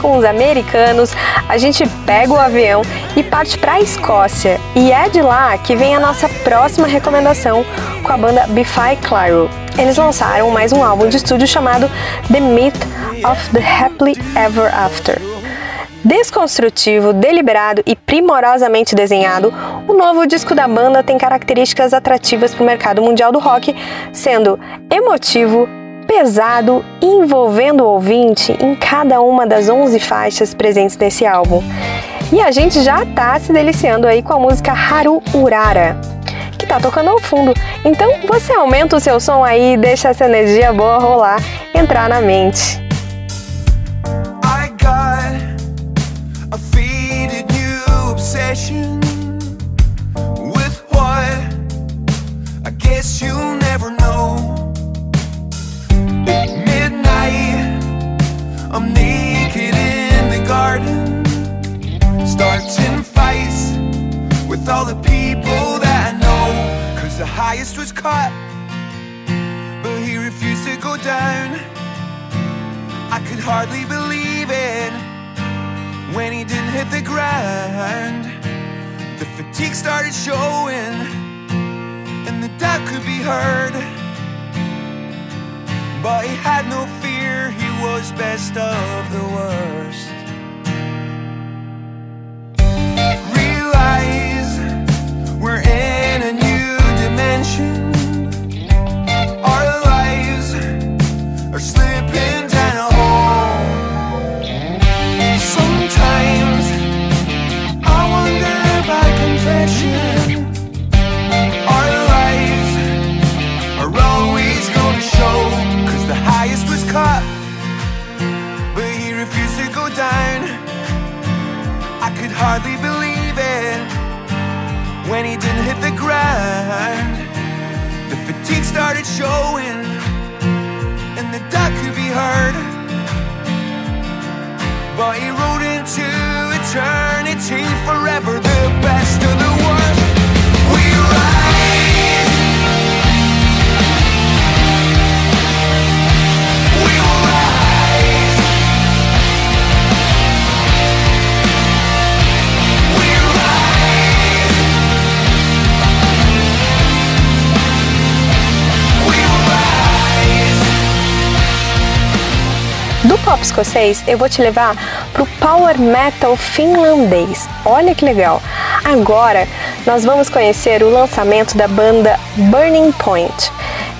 com os americanos, a gente pega o avião e parte para a Escócia. E é de lá que vem a nossa próxima recomendação com a banda Bify Clyro. Eles lançaram mais um álbum de estúdio chamado The Myth of the Happily Ever After. Desconstrutivo, deliberado e primorosamente desenhado, o novo disco da banda tem características atrativas para o mercado mundial do rock, sendo emotivo, pesado envolvendo o ouvinte em cada uma das 11 faixas presentes nesse álbum. E a gente já tá se deliciando aí com a música Haru Urara, que tá tocando ao fundo. Então você aumenta o seu som aí e deixa essa energia boa rolar, entrar na mente. Had no fear, he was best of the worst. The fatigue started showing, and the doubt could be heard. But he rode into eternity forever, pop escocês, eu vou te levar pro power metal finlandês. Olha que legal! Agora nós vamos conhecer o lançamento da banda Burning Point,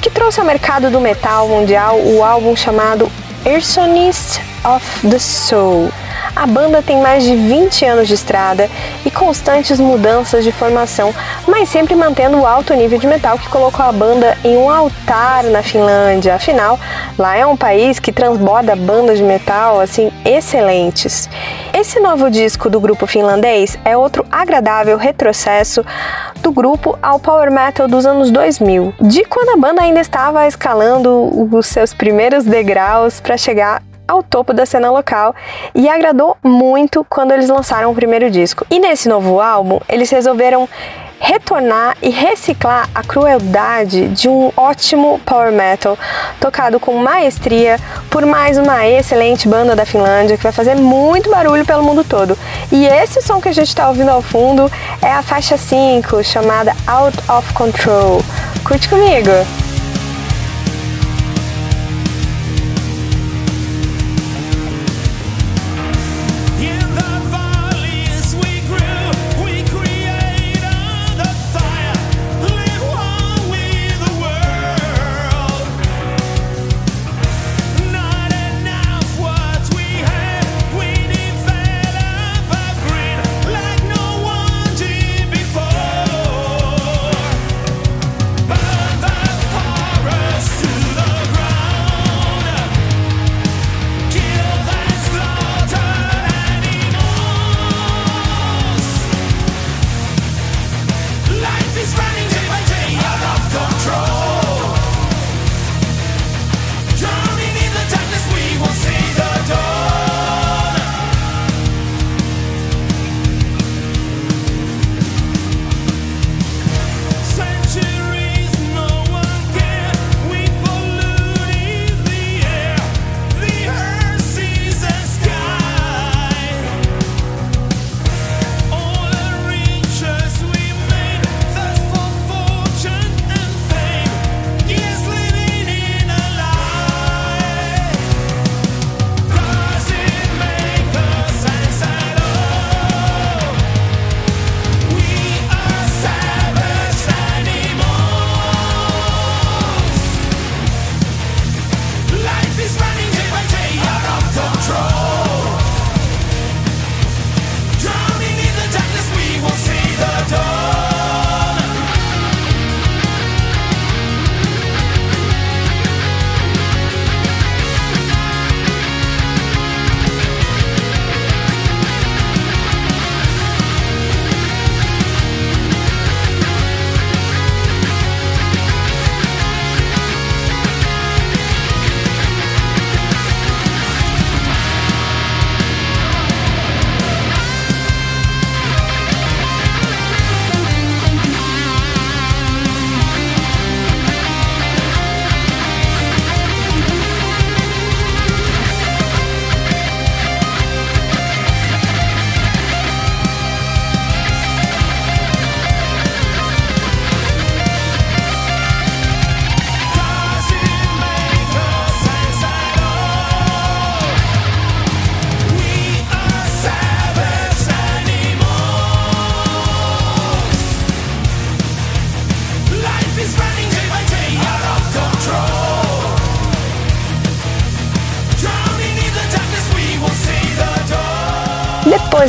que trouxe ao mercado do metal mundial o álbum chamado Arsonist of the Soul. A banda tem mais de 20 anos de estrada e constantes mudanças de formação, mas sempre mantendo o alto nível de metal que colocou a banda em um altar na Finlândia. Afinal, lá é um país que transborda bandas de metal assim excelentes. Esse novo disco do grupo finlandês é outro agradável retrocesso do grupo ao power metal dos anos 2000, de quando a banda ainda estava escalando os seus primeiros degraus para chegar ao topo da cena local e agradou muito quando eles lançaram o primeiro disco. E nesse novo álbum, eles resolveram retornar e reciclar a crueldade de um ótimo power metal tocado com maestria por mais uma excelente banda da Finlândia que vai fazer muito barulho pelo mundo todo. E esse som que a gente está ouvindo ao fundo é a faixa 5, chamada Out of Control. Curte comigo!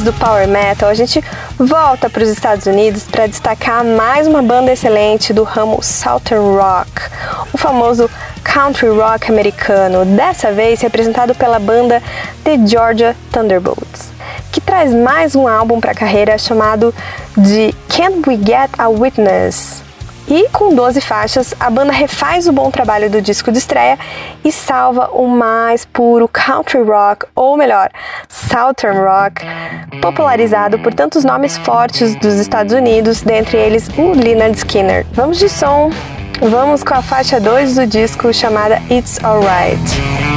Do Power Metal, a gente volta para os Estados Unidos para destacar mais uma banda excelente do ramo Southern Rock, o famoso country rock americano, dessa vez representado pela banda The Georgia Thunderbolts, que traz mais um álbum para a carreira chamado de Can't We Get a Witness? E com 12 faixas, a banda refaz o bom trabalho do disco de estreia e salva o mais puro country rock, ou melhor, southern rock, popularizado por tantos nomes fortes dos Estados Unidos, dentre eles o Leonard Skinner. Vamos de som, vamos com a faixa 2 do disco chamada It's Alright.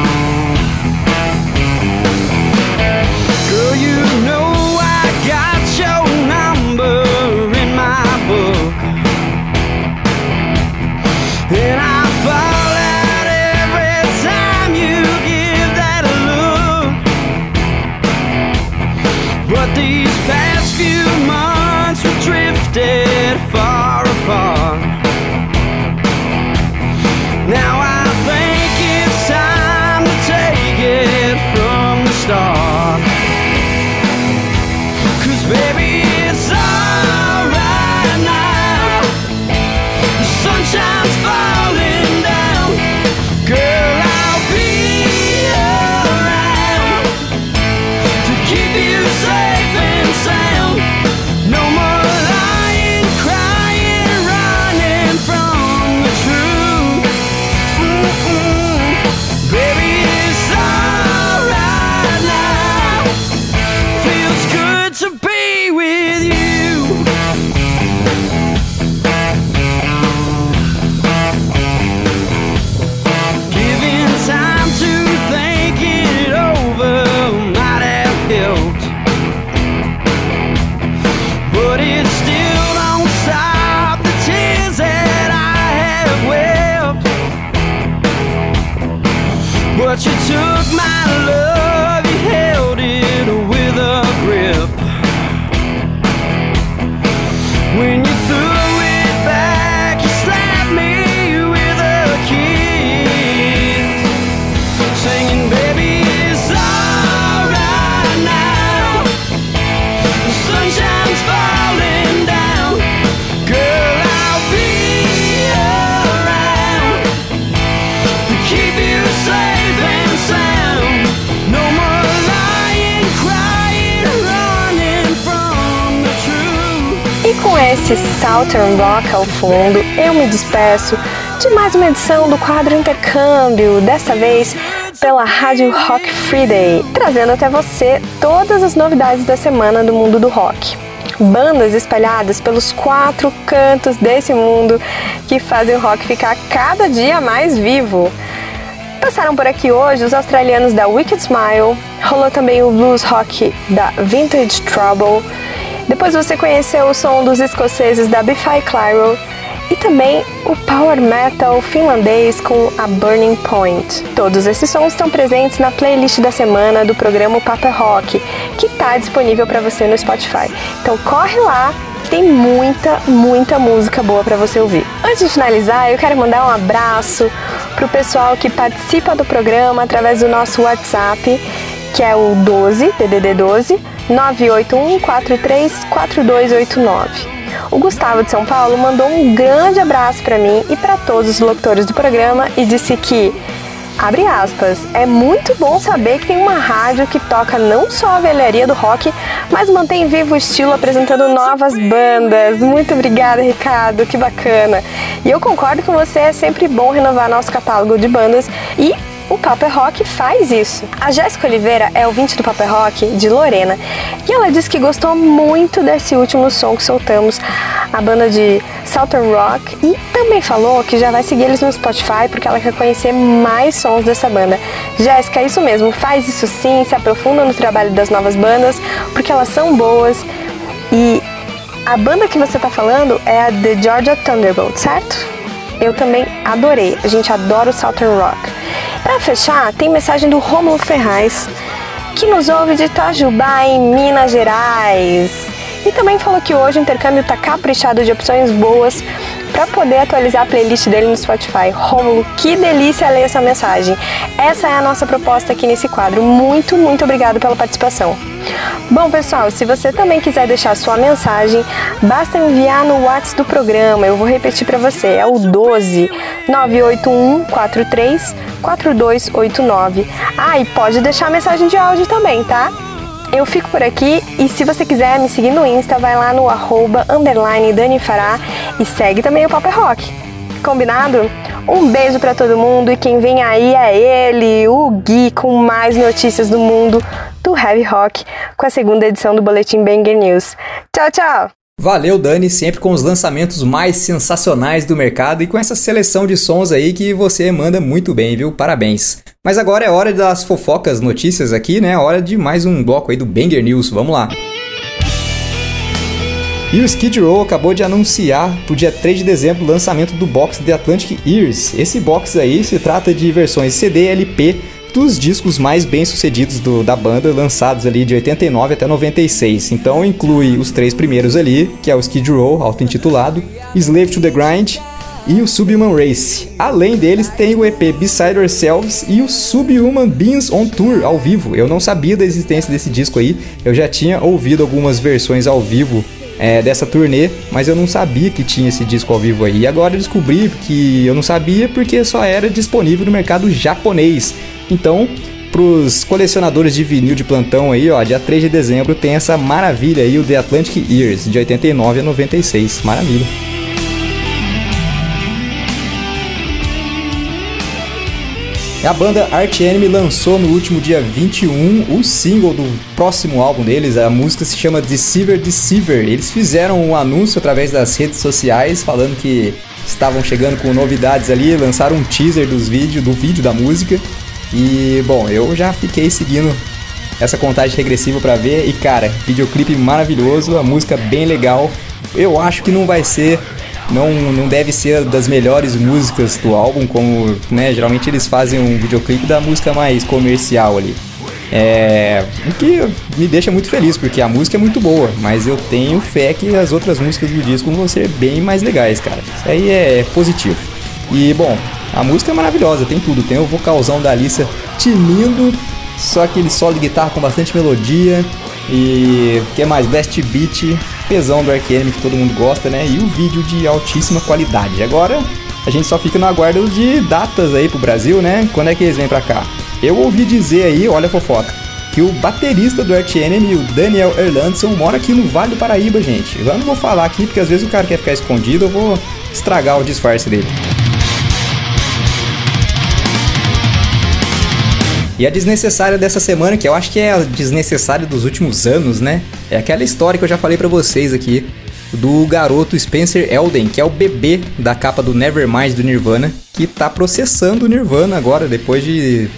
Fundo, eu me despeço de mais uma edição do quadro Intercâmbio, desta vez pela Rádio Rock Friday, trazendo até você todas as novidades da semana do mundo do rock. Bandas espalhadas pelos quatro cantos desse mundo que fazem o rock ficar cada dia mais vivo. Passaram por aqui hoje os australianos da Wicked Smile, rolou também o blues rock da Vintage Trouble, depois você conheceu o som dos escoceses da Biffy Clyro e também o power metal finlandês com a Burning Point. Todos esses sons estão presentes na playlist da semana do programa Paper Rock, que está disponível para você no Spotify. Então corre lá, tem muita, muita música boa para você ouvir. Antes de finalizar, eu quero mandar um abraço pro pessoal que participa do programa através do nosso WhatsApp, que é o 12 DDD 12 981 434289. O Gustavo de São Paulo mandou um grande abraço para mim e para todos os locutores do programa e disse que Abre aspas, é muito bom saber que tem uma rádio que toca não só a velharia do rock, mas mantém vivo o estilo apresentando novas bandas. Muito obrigada, Ricardo, que bacana. E eu concordo com você, é sempre bom renovar nosso catálogo de bandas e o Paper Rock faz isso. A Jéssica Oliveira é ouvinte do Paper Rock de Lorena e ela disse que gostou muito desse último som que soltamos, a banda de Southern Rock, e também falou que já vai seguir eles no Spotify porque ela quer conhecer mais sons dessa banda. Jéssica, é isso mesmo, faz isso sim, se aprofunda no trabalho das novas bandas porque elas são boas e a banda que você tá falando é a The Georgia Thunderbolt, certo? Eu também adorei. A gente adora o Southern Rock. Para fechar, tem mensagem do Romulo Ferraz, que nos ouve de Itajubá, em Minas Gerais. E também falou que hoje o intercâmbio tá caprichado de opções boas para poder atualizar a playlist dele no Spotify. Romulo, que delícia ler essa mensagem. Essa é a nossa proposta aqui nesse quadro. Muito, muito obrigado pela participação. Bom, pessoal, se você também quiser deixar sua mensagem, basta enviar no WhatsApp do programa. Eu vou repetir para você, é o 12 981 43 4289. Ah, e pode deixar mensagem de áudio também, tá? Eu fico por aqui e se você quiser me seguir no Insta, vai lá no arroba underline Dani Fará e segue também o Paper Rock. Combinado? Um beijo para todo mundo e quem vem aí é ele, o Gui, com mais notícias do mundo do Heavy Rock, com a segunda edição do Boletim Banger News. Tchau, tchau! Valeu, Dani, sempre com os lançamentos mais sensacionais do mercado e com essa seleção de sons aí que você manda muito bem, viu? Parabéns. Mas agora é hora das fofocas, notícias aqui, né? Hora de mais um bloco aí do Banger News. Vamos lá. E o Skid Row acabou de anunciar para o dia 3 de dezembro o lançamento do box The Atlantic Ears. Esse box aí se trata de versões CD e LP dos discos mais bem sucedidos do, da banda, lançados ali de 89 até 96. Então inclui os três primeiros ali, que é o Skid Row, auto-intitulado, Slave to the Grind e o Subhuman Race. Além deles, tem o EP Beside Ourselves e o Subhuman Beings on Tour ao vivo. Eu não sabia da existência desse disco aí, eu já tinha ouvido algumas versões ao vivo é, dessa turnê, mas eu não sabia que tinha esse disco ao vivo aí. E agora eu descobri que eu não sabia porque só era disponível no mercado japonês. Então, pros colecionadores de vinil de plantão aí, ó, dia 3 de dezembro tem essa maravilha aí, o The Atlantic Years, de 89 a 96. Maravilha. A banda Art Enemy lançou no último dia 21 o single do próximo álbum deles. A música se chama Deceiver Deceiver. Eles fizeram um anúncio através das redes sociais falando que estavam chegando com novidades ali, lançaram um teaser dos vídeos, do vídeo da música. E bom, eu já fiquei seguindo essa contagem regressiva para ver e cara, videoclipe maravilhoso, a música bem legal. Eu acho que não vai ser não, não deve ser das melhores músicas do álbum, como né, geralmente eles fazem um videoclipe da música mais comercial ali. É, o que me deixa muito feliz, porque a música é muito boa, mas eu tenho fé que as outras músicas do disco vão ser bem mais legais, cara. Isso aí é positivo. E bom, a música é maravilhosa, tem tudo. Tem o vocalzão da Alissa tinindo, só aquele solo de guitarra com bastante melodia. E o que mais? Blast Beat, pesão do Ark Enemy que todo mundo gosta, né? E o vídeo de altíssima qualidade. Agora a gente só fica no aguardo de datas aí pro Brasil, né? Quando é que eles vêm pra cá? Eu ouvi dizer aí, olha a fofoca, que o baterista do Enemy, o Daniel Erlandson, mora aqui no Vale do Paraíba, gente. Eu não vou falar aqui porque às vezes o cara quer ficar escondido, eu vou estragar o disfarce dele. E a desnecessária dessa semana, que eu acho que é a desnecessária dos últimos anos, né? É aquela história que eu já falei para vocês aqui do garoto Spencer Elden, que é o bebê da capa do Nevermind do Nirvana, que tá processando o Nirvana agora, depois de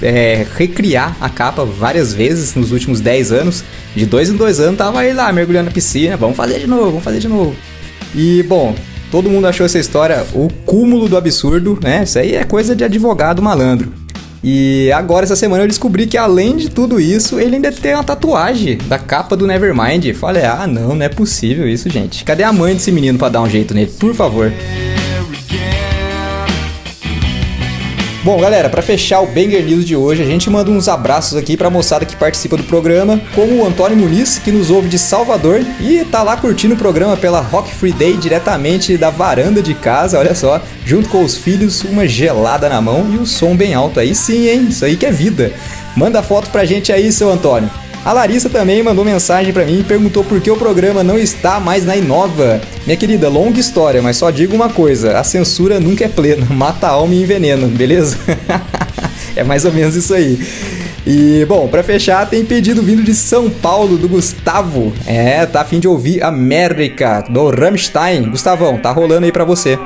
é, recriar a capa várias vezes nos últimos 10 anos. De dois em dois anos tava aí lá mergulhando na piscina, vamos fazer de novo, vamos fazer de novo. E bom, todo mundo achou essa história o cúmulo do absurdo, né? Isso aí é coisa de advogado malandro. E agora, essa semana, eu descobri que além de tudo isso, ele ainda tem uma tatuagem da capa do Nevermind. Falei, ah, não, não é possível isso, gente. Cadê a mãe desse menino para dar um jeito nele? Por favor. Bom, galera, para fechar o Banger News de hoje, a gente manda uns abraços aqui pra moçada que participa do programa, como o Antônio Muniz, que nos ouve de Salvador e tá lá curtindo o programa pela Rock Free Day diretamente da varanda de casa, olha só, junto com os filhos, uma gelada na mão e o som bem alto. Aí sim, hein? Isso aí que é vida. Manda foto pra gente aí, seu Antônio. A Larissa também mandou mensagem para mim e perguntou por que o programa não está mais na Inova. Minha querida, longa história, mas só digo uma coisa: a censura nunca é plena, mata a alma e envenena, beleza? é mais ou menos isso aí. E, bom, para fechar, tem pedido vindo de São Paulo, do Gustavo. É, tá a fim de ouvir América, do Rammstein. Gustavão, tá rolando aí para você.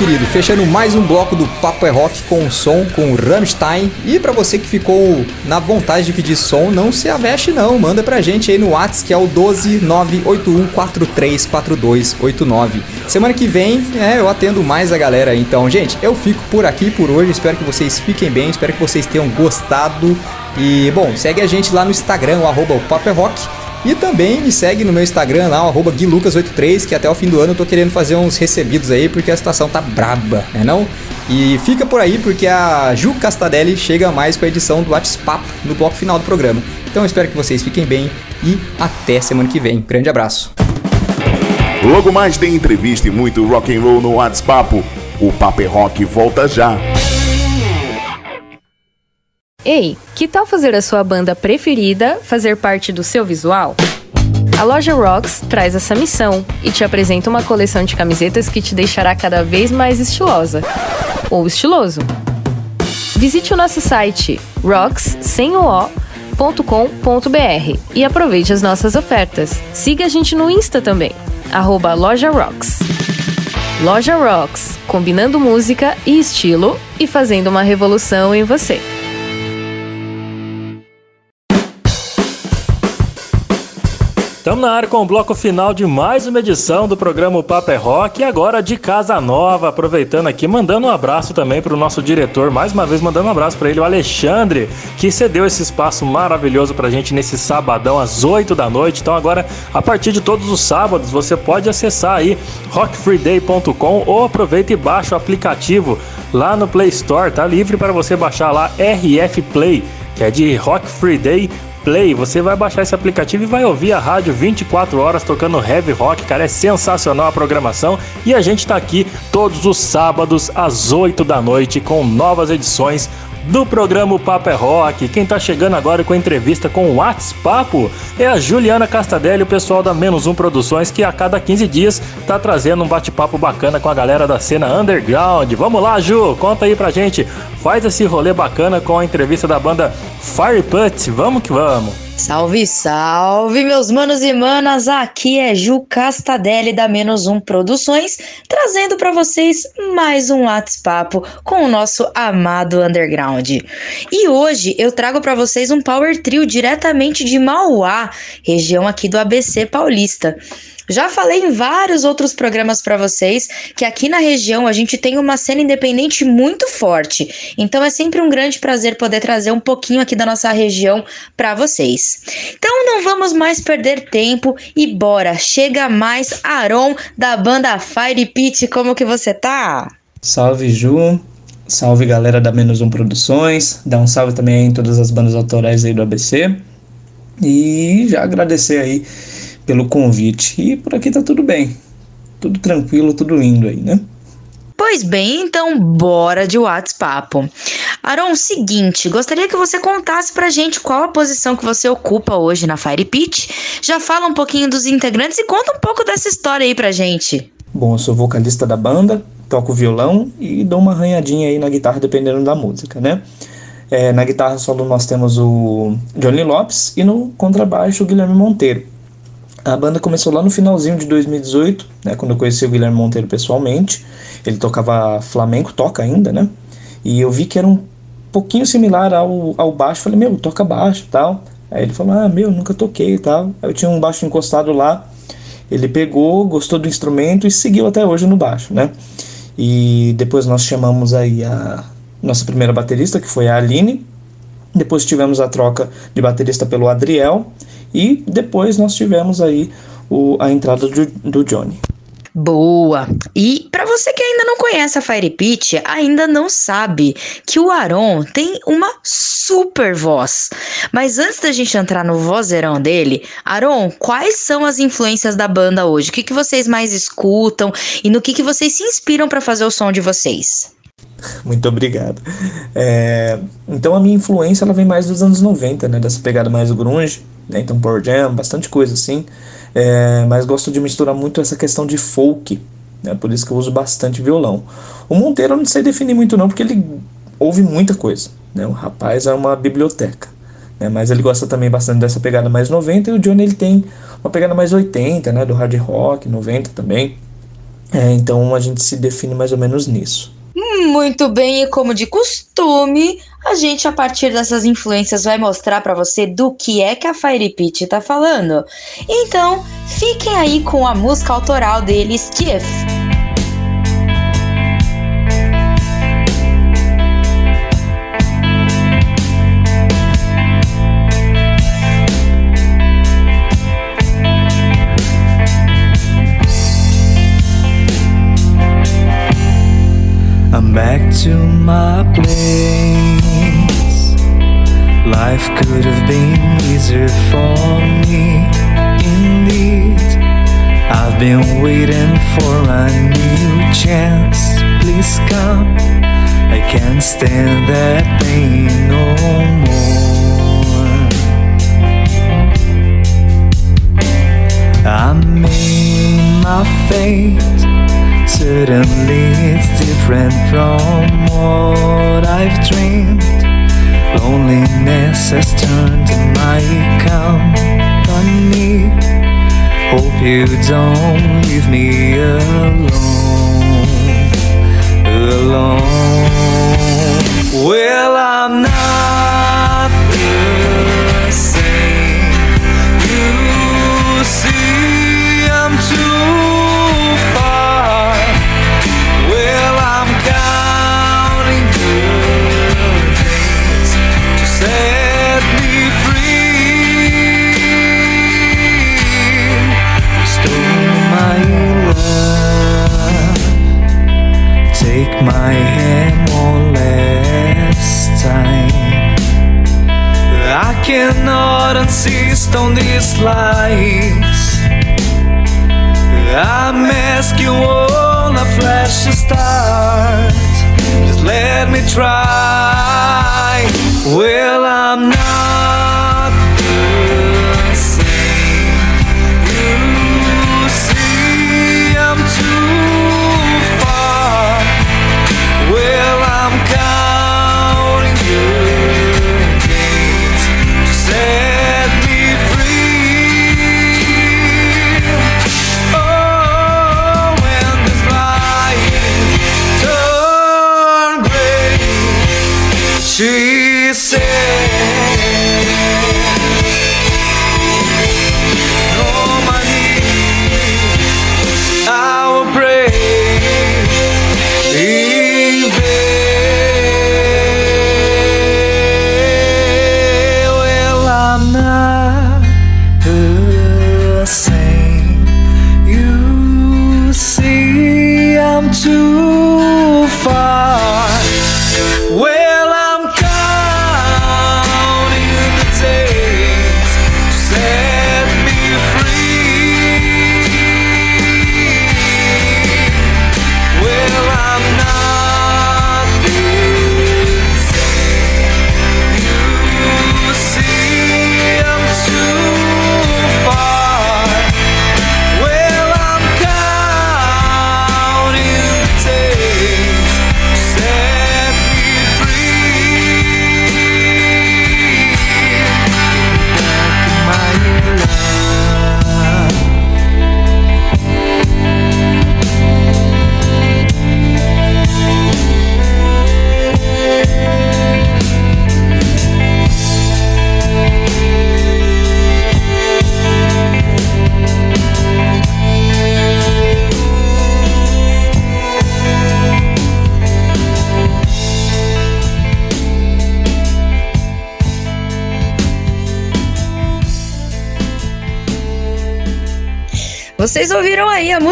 Querido, fechando mais um bloco do Papo é Rock com o som, com o Rammstein. E pra você que ficou na vontade de pedir som, não se aveste não, manda pra gente aí no WhatsApp que é o 12981434289. Semana que vem, é, eu atendo mais a galera. Então, gente, eu fico por aqui por hoje. Espero que vocês fiquem bem, espero que vocês tenham gostado. E, bom, segue a gente lá no Instagram, o arroba o Papo é Rock. E também me segue no meu Instagram lá, arroba guilucas83, que até o fim do ano eu tô querendo fazer uns recebidos aí, porque a situação tá braba, né não? E fica por aí, porque a Ju Castadelli chega mais com a edição do WhatsApp no bloco final do programa. Então espero que vocês fiquem bem e até semana que vem. Grande abraço. Logo mais tem entrevista e muito rock and roll no WhatsApp. O Papo é Rock volta já. Ei, que tal fazer a sua banda preferida fazer parte do seu visual? A loja Rocks traz essa missão e te apresenta uma coleção de camisetas que te deixará cada vez mais estilosa ou estiloso. Visite o nosso site rocks e aproveite as nossas ofertas. Siga a gente no Insta também, arroba Loja Rocks. Loja Rocks, combinando música e estilo e fazendo uma revolução em você. Estamos na área com o bloco final de mais uma edição do programa O Papo é Rock e agora de Casa Nova, aproveitando aqui, mandando um abraço também para o nosso diretor, mais uma vez mandando um abraço para ele, o Alexandre, que cedeu esse espaço maravilhoso para a gente nesse sabadão às 8 da noite. Então agora, a partir de todos os sábados, você pode acessar aí rockfreeday.com ou aproveita e baixa o aplicativo lá no Play Store, tá livre para você baixar lá RF Play, que é de Rock Free Day Play. Você vai baixar esse aplicativo e vai ouvir a rádio 24 horas tocando heavy rock, cara. É sensacional a programação. E a gente tá aqui todos os sábados às 8 da noite com novas edições do programa Papo é Rock. Quem tá chegando agora com a entrevista com o WhatsApp é a Juliana Castadelli, o pessoal da Menos Um Produções, que a cada 15 dias tá trazendo um bate-papo bacana com a galera da cena underground. Vamos lá, Ju, conta aí pra gente. Faz esse rolê bacana com a entrevista da banda Fire Put. Vamos que vamos. Salve, salve, meus manos e manas! Aqui é Ju Castadelli da Menos Um Produções, trazendo para vocês mais um WhatsApp com o nosso amado Underground. E hoje eu trago para vocês um Power Trio diretamente de Mauá, região aqui do ABC Paulista. Já falei em vários outros programas para vocês que aqui na região a gente tem uma cena independente muito forte. Então é sempre um grande prazer poder trazer um pouquinho aqui da nossa região para vocês. Então não vamos mais perder tempo e bora, chega mais Aron da banda Fire Pit, como que você tá? Salve Ju, salve galera da Menos Um Produções, dá um salve também em todas as bandas autorais aí do ABC e já agradecer aí pelo convite. E por aqui tá tudo bem, tudo tranquilo, tudo lindo aí, né? Pois bem, então bora de WhatsApp. Aron, seguinte, gostaria que você contasse pra gente qual a posição que você ocupa hoje na Fire Pit. Já fala um pouquinho dos integrantes e conta um pouco dessa história aí pra gente. Bom, eu sou vocalista da banda, toco violão e dou uma arranhadinha aí na guitarra dependendo da música, né? É, na guitarra solo nós temos o Johnny Lopes e no contrabaixo o Guilherme Monteiro. A banda começou lá no finalzinho de 2018, né, quando eu conheci o Guilherme Monteiro pessoalmente. Ele tocava flamenco, toca ainda, né? E eu vi que era um pouquinho similar ao, ao baixo. Falei, meu, toca baixo tal. Aí ele falou, ah, meu, nunca toquei e tal. Aí eu tinha um baixo encostado lá. Ele pegou, gostou do instrumento e seguiu até hoje no baixo, né? E depois nós chamamos aí a nossa primeira baterista, que foi a Aline. Depois tivemos a troca de baterista pelo Adriel. E depois nós tivemos aí o, a entrada do, do Johnny. Boa! E para você que ainda não conhece a Fire Pitch, ainda não sabe que o Aron tem uma super voz. Mas antes da gente entrar no vozeirão dele, Aron, quais são as influências da banda hoje? O que, que vocês mais escutam e no que, que vocês se inspiram para fazer o som de vocês? Muito obrigado. É, então a minha influência ela vem mais dos anos 90, né? Dessa pegada mais grunge, né? Então Pearl Jam, bastante coisa assim. É, mas gosto de misturar muito essa questão de folk, né? Por isso que eu uso bastante violão. O Monteiro eu não sei definir muito não, porque ele ouve muita coisa, né? O rapaz é uma biblioteca. Né? Mas ele gosta também bastante dessa pegada mais 90 e o Johnny ele tem uma pegada mais 80, né? Do hard rock, 90 também. É, então a gente se define mais ou menos nisso. Muito bem, e como de costume, a gente a partir dessas influências vai mostrar para você do que é que a Fire Pit tá falando. Então, fiquem aí com a música autoral deles, Tiff. To my place. Life could have been easier for me, indeed. I've been waiting for a new chance. Please come. I can't stand that pain no more. I made my fate. Suddenly it's different from what I've dreamed. Loneliness has turned to my company. Hope you don't leave me alone, alone. Well, I'm not cannot insist on these lies. I'm asking you flash a start. Just let me try. Well, I'm not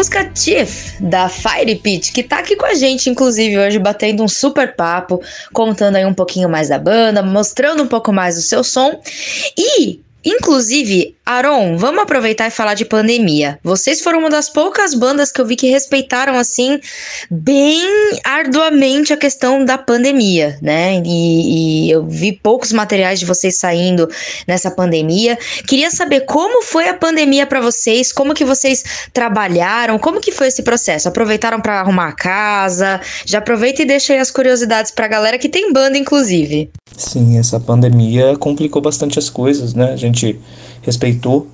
música Chief, da Fire Pit, que tá aqui com a gente, inclusive, hoje, batendo um super papo, contando aí um pouquinho mais da banda, mostrando um pouco mais do seu som. E Inclusive, Aaron, vamos aproveitar e falar de pandemia. Vocês foram uma das poucas bandas que eu vi que respeitaram, assim, bem arduamente a questão da pandemia, né? E, e eu vi poucos materiais de vocês saindo nessa pandemia. Queria saber como foi a pandemia para vocês, como que vocês trabalharam, como que foi esse processo? Aproveitaram para arrumar a casa? Já aproveita e deixa aí as curiosidades pra galera que tem banda, inclusive. Sim, essa pandemia complicou bastante as coisas, né? A gente respeitou,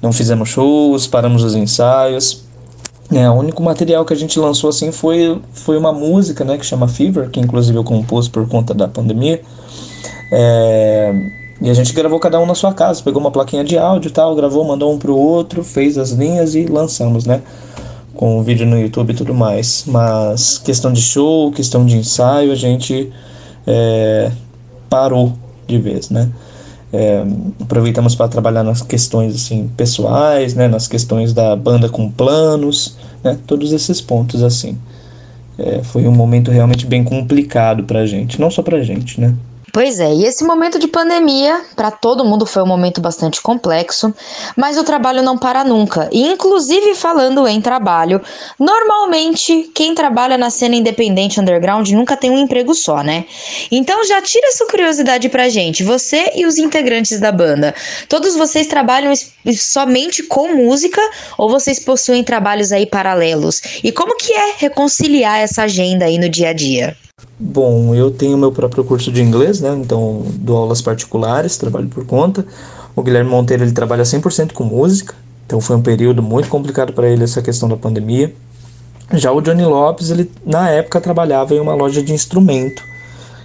não fizemos shows, paramos os ensaios. É, o único material que a gente lançou assim foi, foi uma música, né, que chama Fever, que inclusive eu compus por conta da pandemia. É, e a gente gravou cada um na sua casa, pegou uma plaquinha de áudio e tal, gravou, mandou um pro outro, fez as linhas e lançamos, né? Com o vídeo no YouTube e tudo mais. Mas questão de show, questão de ensaio, a gente é, parou de vez, né? É, aproveitamos para trabalhar nas questões assim pessoais, né? Nas questões da banda com planos, né? Todos esses pontos assim. É, foi um momento realmente bem complicado para a gente, não só para a gente, né? Pois é, e esse momento de pandemia, para todo mundo foi um momento bastante complexo, mas o trabalho não para nunca. E inclusive falando em trabalho, normalmente quem trabalha na cena independente underground nunca tem um emprego só, né? Então já tira essa curiosidade pra gente, você e os integrantes da banda. Todos vocês trabalham somente com música ou vocês possuem trabalhos aí paralelos? E como que é reconciliar essa agenda aí no dia a dia? Bom, eu tenho meu próprio curso de inglês, né? Então, dou aulas particulares, trabalho por conta. O Guilherme Monteiro, ele trabalha 100% com música. Então, foi um período muito complicado para ele essa questão da pandemia. Já o Johnny Lopes, ele na época trabalhava em uma loja de instrumento,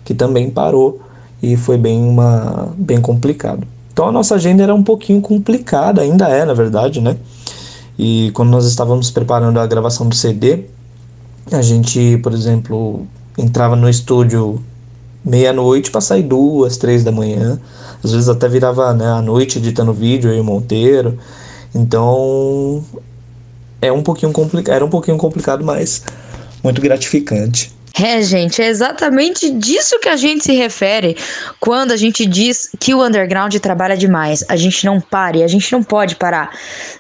que também parou e foi bem uma bem complicado. Então a nossa agenda era um pouquinho complicada, ainda é, na verdade, né? E quando nós estávamos preparando a gravação do CD, a gente, por exemplo, entrava no estúdio meia-noite para sair duas, três da manhã. Às vezes até virava né, à noite editando vídeo aí Monteiro. Então é um pouquinho complicado, era um pouquinho complicado, mas muito gratificante. É, gente, é exatamente disso que a gente se refere quando a gente diz que o underground trabalha demais. A gente não para e a gente não pode parar.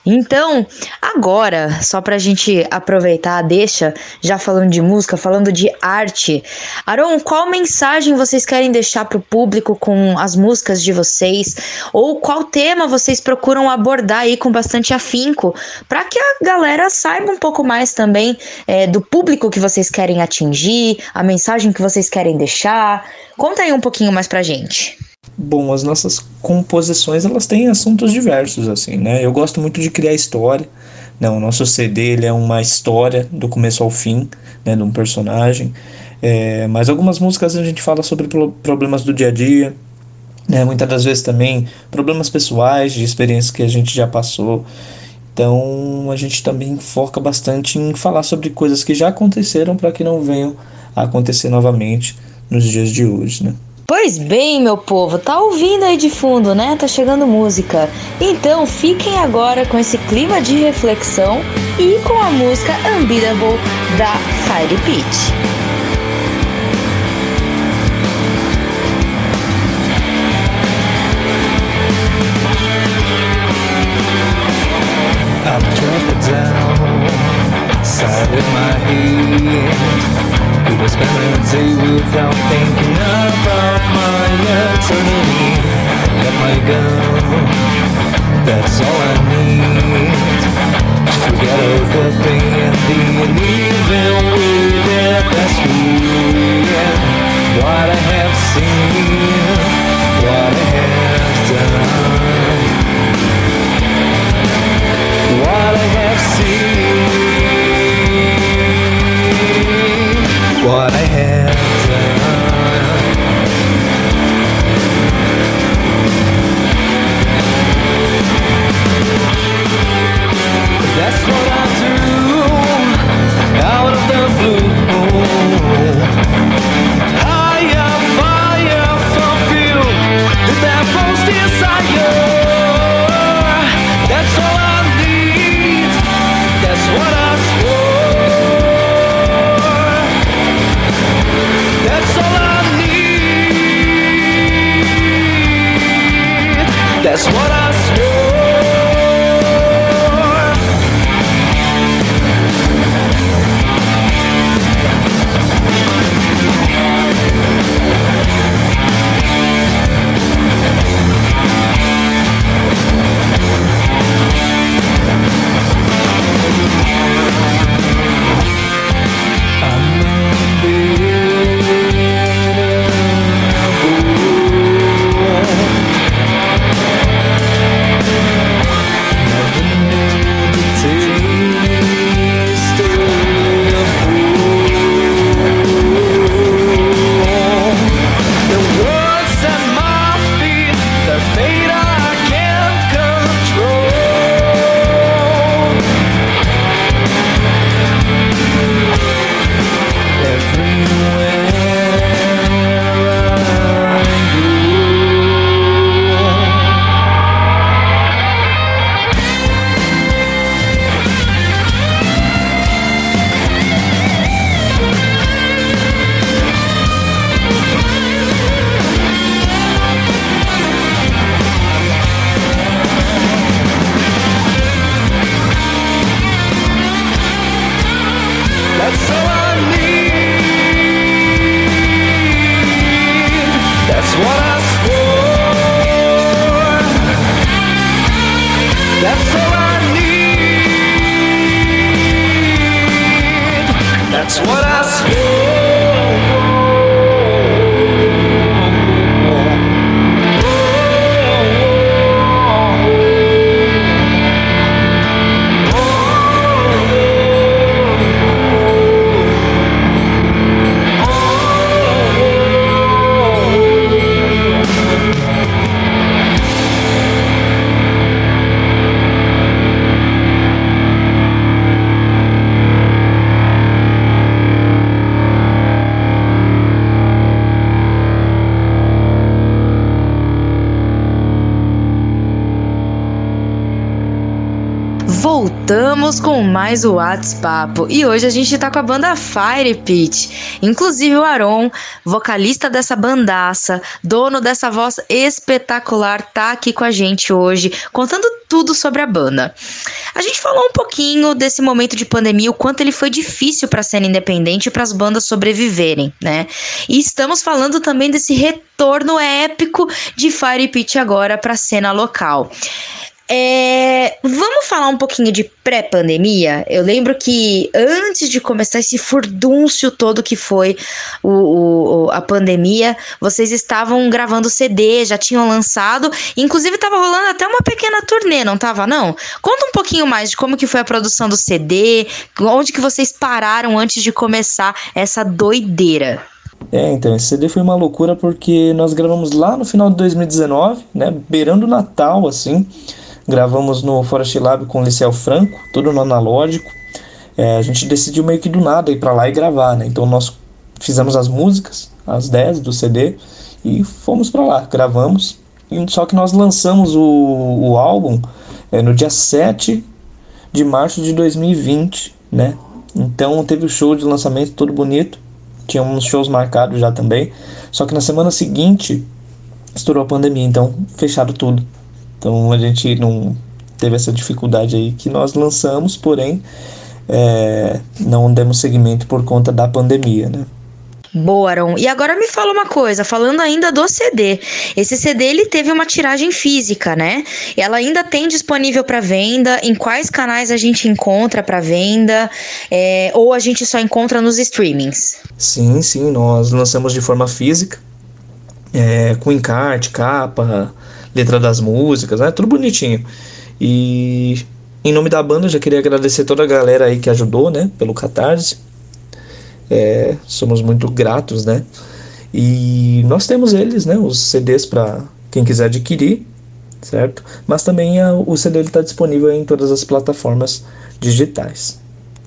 Então, agora, só pra gente aproveitar, deixa, já falando de música, falando de arte. Aron, qual mensagem vocês querem deixar pro público com as músicas de vocês? Ou qual tema vocês procuram abordar aí com bastante afinco? Pra que a galera saiba um pouco mais também é, do público que vocês querem atingir a mensagem que vocês querem deixar. Conta aí um pouquinho mais pra gente. Bom, as nossas composições elas têm assuntos diversos assim, né? Eu gosto muito de criar história. Né? O nosso CD ele é uma história do começo ao fim, né, de um personagem. É, mas algumas músicas a gente fala sobre problemas do dia a dia, né? Muitas das vezes também problemas pessoais, de experiências que a gente já passou. Então a gente também foca bastante em falar sobre coisas que já aconteceram para que não venham a acontecer novamente nos dias de hoje, né? Pois bem, meu povo, tá ouvindo aí de fundo, né? Tá chegando música. Então fiquem agora com esse clima de reflexão e com a música Unbeatable da Fire Pitch. Mais o WhatsApp e hoje a gente tá com a banda Fire Pit. Inclusive o Aron, vocalista dessa bandaça, dono dessa voz espetacular, tá aqui com a gente hoje, contando tudo sobre a banda. A gente falou um pouquinho desse momento de pandemia, o quanto ele foi difícil para a cena independente e para as bandas sobreviverem, né? E estamos falando também desse retorno épico de Fire Pit agora para a cena local. É, vamos falar um pouquinho de pré-pandemia? Eu lembro que antes de começar esse furdúncio todo que foi o, o, a pandemia, vocês estavam gravando CD, já tinham lançado, inclusive estava rolando até uma pequena turnê, não tava não? Conta um pouquinho mais de como que foi a produção do CD, onde que vocês pararam antes de começar essa doideira. É, então, esse CD foi uma loucura porque nós gravamos lá no final de 2019, né, beirando o Natal, assim, Gravamos no Forest Lab com o Liceu Franco, tudo no analógico. É, a gente decidiu meio que do nada ir para lá e gravar, né? Então nós fizemos as músicas, as 10 do CD, e fomos para lá, gravamos. Só que nós lançamos o, o álbum é, no dia 7 de março de 2020, né? Então teve o show de lançamento todo bonito. Tinha uns shows marcados já também. Só que na semana seguinte estourou a pandemia, então fecharam tudo. Então a gente não teve essa dificuldade aí que nós lançamos, porém é, não demos seguimento por conta da pandemia, né? Boa, Aaron. E agora me fala uma coisa, falando ainda do CD. Esse CD ele teve uma tiragem física, né? Ela ainda tem disponível para venda. Em quais canais a gente encontra para venda? É, ou a gente só encontra nos streamings? Sim, sim. Nós lançamos de forma física, é, com encarte, capa, letra das músicas, né? Tudo bonitinho. E em nome da banda, já queria agradecer toda a galera aí que ajudou, né? Pelo Catarse. É, somos muito gratos, né? E nós temos eles, né? Os CDs para quem quiser adquirir, certo? Mas também a, o CD está disponível em todas as plataformas digitais.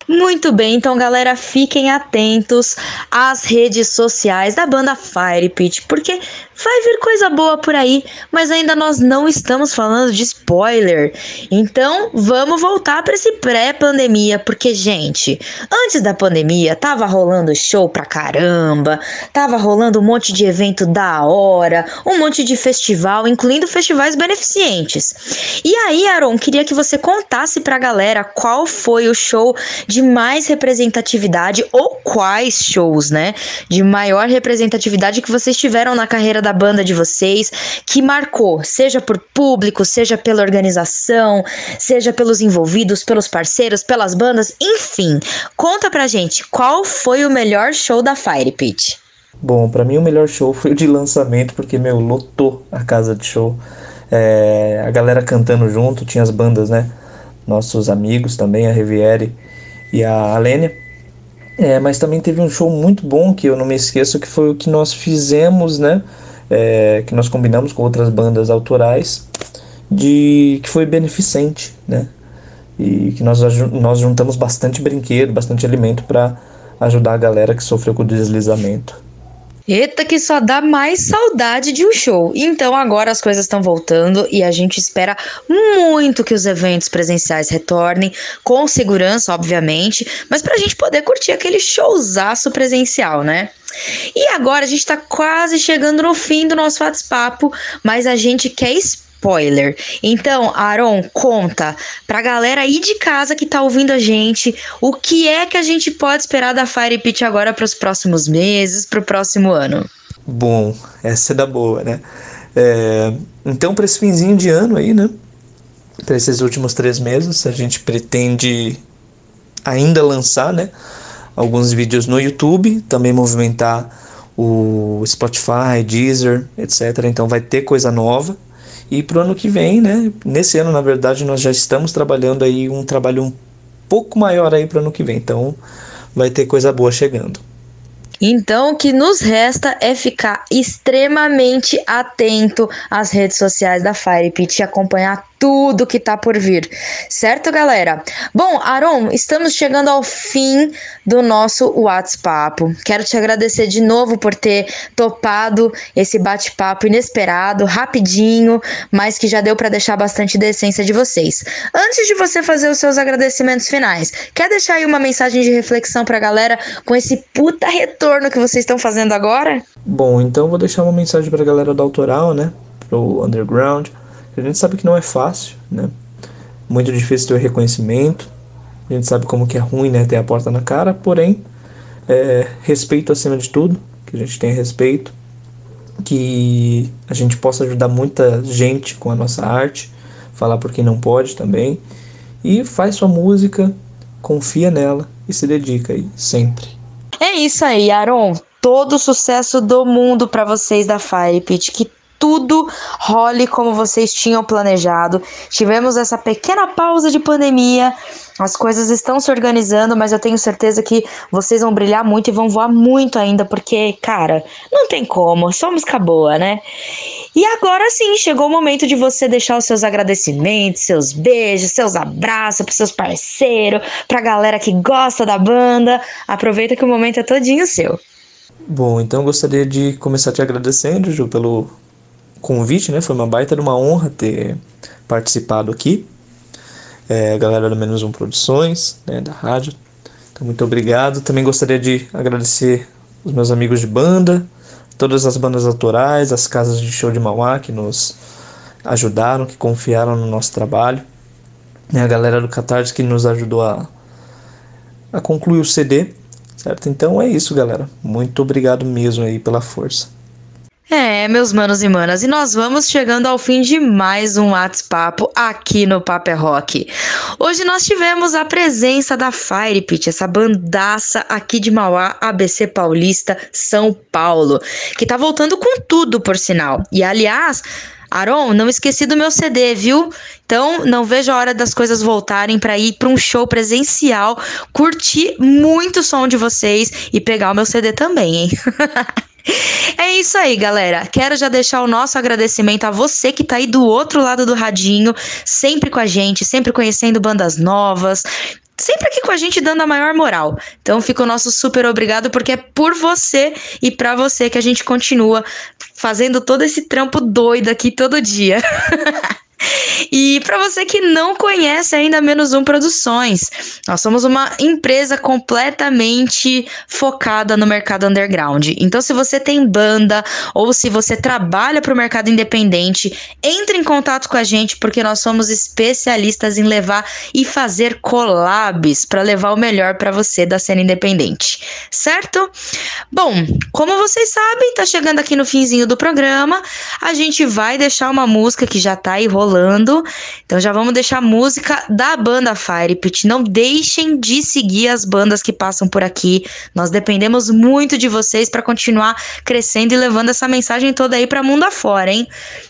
Muito bem, então galera, fiquem atentos às redes sociais da banda Fire Pit, porque vai vir coisa boa por aí, mas ainda nós não estamos falando de spoiler. Então, vamos voltar para esse pré-pandemia, porque gente, antes da pandemia tava rolando show pra caramba, tava rolando um monte de evento da hora, um monte de festival, incluindo festivais beneficentes. E aí, Aaron, queria que você contasse pra galera qual foi o show de mais representatividade ou quais shows, né? De maior representatividade que vocês tiveram na carreira da banda de vocês, que marcou, seja por público, seja pela organização, seja pelos envolvidos, pelos parceiros, pelas bandas, enfim. Conta pra gente qual foi o melhor show da Fire Pit. Bom, para mim o melhor show foi o de lançamento, porque, meu, lotou a casa de show. É, a galera cantando junto, tinha as bandas, né? Nossos amigos também, a Riviere e a Alênia. É, mas também teve um show muito bom que eu não me esqueço, que foi o que nós fizemos, né? É, que nós combinamos com outras bandas autorais, de que foi beneficente, né? E que nós, nós juntamos bastante brinquedo, bastante alimento para ajudar a galera que sofreu com o deslizamento. Eita, que só dá mais saudade de um show. Então agora as coisas estão voltando e a gente espera muito que os eventos presenciais retornem, com segurança, obviamente, mas pra gente poder curtir aquele showzaço presencial, né? E agora a gente tá quase chegando no fim do nosso WhatsApp, mas a gente quer esperar spoiler. Então, Aaron, conta pra galera aí de casa que tá ouvindo a gente o que é que a gente pode esperar da Fire Pit agora para os próximos meses, pro próximo ano. Bom, essa é da boa, né? É, então, para esse finzinho de ano aí, né? Para esses últimos três meses, a gente pretende ainda lançar, né? Alguns vídeos no YouTube, também movimentar o Spotify, Deezer, etc. Então vai ter coisa nova. E para o ano que vem, né? Nesse ano, na verdade, nós já estamos trabalhando aí um trabalho um pouco maior aí para o ano que vem. Então, vai ter coisa boa chegando. Então, o que nos resta é ficar extremamente atento às redes sociais da Fire Pit e acompanhar tudo que tá por vir. Certo, galera? Bom, Aaron, estamos chegando ao fim do nosso WhatsApp. Quero te agradecer de novo por ter topado esse bate-papo inesperado, rapidinho, mas que já deu para deixar bastante decência de vocês. Antes de você fazer os seus agradecimentos finais, quer deixar aí uma mensagem de reflexão pra galera com esse puta retorno que vocês estão fazendo agora? Bom, então vou deixar uma mensagem pra galera do autoral, né? Pro underground. A gente sabe que não é fácil, né? Muito difícil ter reconhecimento. A gente sabe como que é ruim, né? Ter a porta na cara, porém, é, respeito acima de tudo, que a gente tenha respeito, que a gente possa ajudar muita gente com a nossa arte, falar por quem não pode também, e faz sua música, confia nela e se dedica aí, sempre. É isso aí, Aaron. Todo o sucesso do mundo para vocês da Fire Pit. Que tudo role como vocês tinham planejado. Tivemos essa pequena pausa de pandemia. As coisas estão se organizando, mas eu tenho certeza que vocês vão brilhar muito e vão voar muito ainda, porque, cara, não tem como, só música boa, né? E agora sim, chegou o momento de você deixar os seus agradecimentos, seus beijos, seus abraços pros seus parceiros, pra galera que gosta da banda. Aproveita que o momento é todinho seu. Bom, então gostaria de começar te agradecendo, Ju, pelo convite, né? Foi uma baita de uma honra ter participado aqui. É, a galera do Menos Um Produções, né, da rádio. Então, muito obrigado. Também gostaria de agradecer os meus amigos de banda, todas as bandas autorais, as casas de show de Mauá que nos ajudaram, que confiaram no nosso trabalho. E a galera do Catarse que nos ajudou a, a concluir o CD, certo? Então é isso, galera. Muito obrigado mesmo aí pela força. É, meus manos e manas, e nós vamos chegando ao fim de mais um WhatsApp aqui no Paper Rock. Hoje nós tivemos a presença da Fire Pit, essa bandaça aqui de Mauá, ABC Paulista, São Paulo, que tá voltando com tudo, por sinal. E aliás, Aron, não esqueci do meu CD, viu? Então, não vejo a hora das coisas voltarem para ir para um show presencial, curtir muito o som de vocês e pegar o meu CD também, hein? É isso aí, galera. Quero já deixar o nosso agradecimento a você que tá aí do outro lado do radinho, sempre com a gente, sempre conhecendo bandas novas, sempre aqui com a gente dando a maior moral. Então fica o nosso super obrigado porque é por você e para você que a gente continua fazendo todo esse trampo doido aqui todo dia. E para você que não conhece ainda Menos Um Produções, nós somos uma empresa completamente focada no mercado underground. Então, se você tem banda ou se você trabalha para o mercado independente, entre em contato com a gente porque nós somos especialistas em levar e fazer collabs para levar o melhor para você da cena independente, certo? Bom, como vocês sabem, tá chegando aqui no finzinho do programa, a gente vai deixar uma música que já tá aí rolando rolando. Então já vamos deixar a música da banda Fire Pit. Não deixem de seguir as bandas que passam por aqui. Nós dependemos muito de vocês para continuar crescendo e levando essa mensagem toda aí para mundo afora, hein?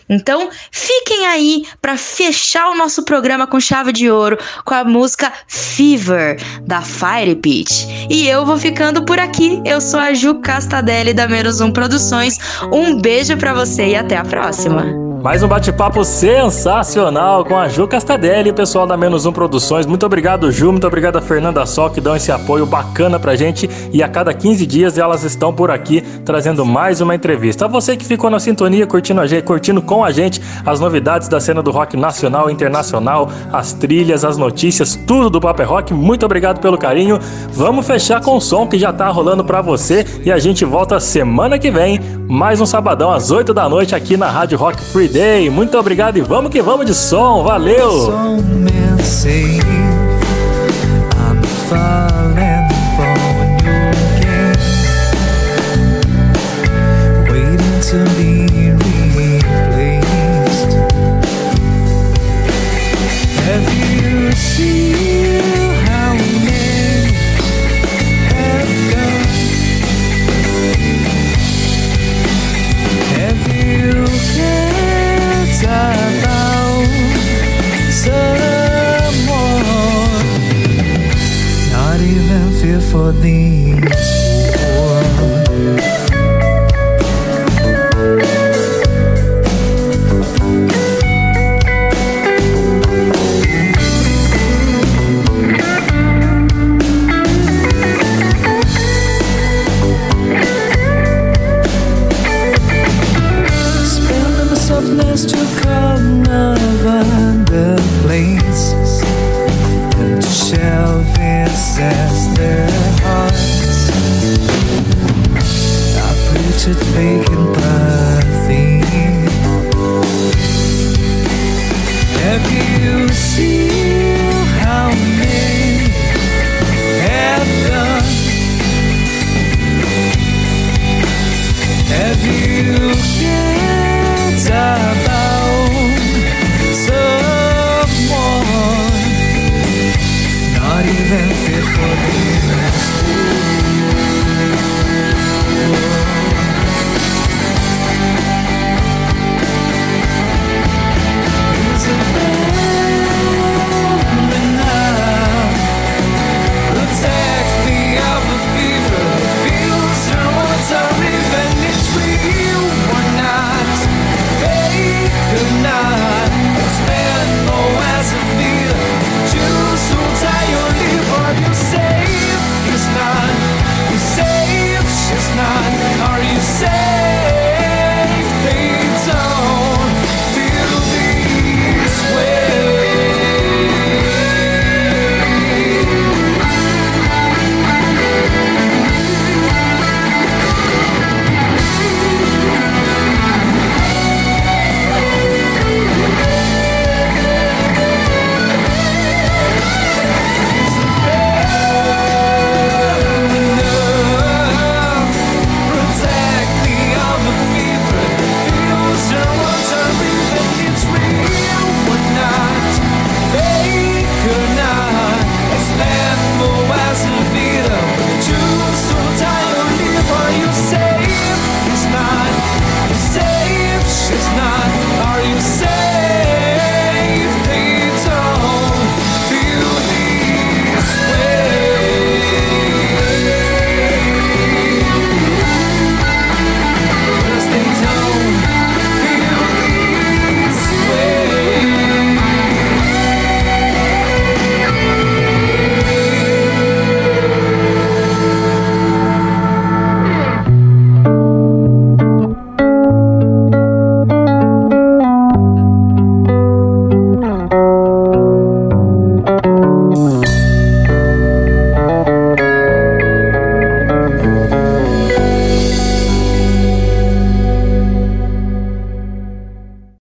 Então, fiquem aí para fechar o nosso programa com chave de ouro com a música Fever da Fire Pit. E eu vou ficando por aqui. Eu sou a Ju Castadelli da Menos Um Produções. Um beijo para você e até a próxima. Mais um bate-papo sensacional com a Ju Castadelli o pessoal da Menos Um Produções. Muito obrigado, Ju. Muito obrigado a Fernanda Sol, que dão esse apoio bacana pra gente. E a cada 15 dias elas estão por aqui trazendo mais uma entrevista. A você que ficou na sintonia, curtindo, a gente, curtindo com a gente as novidades da cena do rock nacional e internacional, as trilhas, as notícias, tudo do Paper Rock. Muito obrigado pelo carinho. Vamos fechar com o som que já tá rolando pra você. E a gente volta semana que vem, mais um sabadão às 8 da noite aqui na Rádio Rock Free Day. Muito obrigado e vamos que vamos de som. Valeu!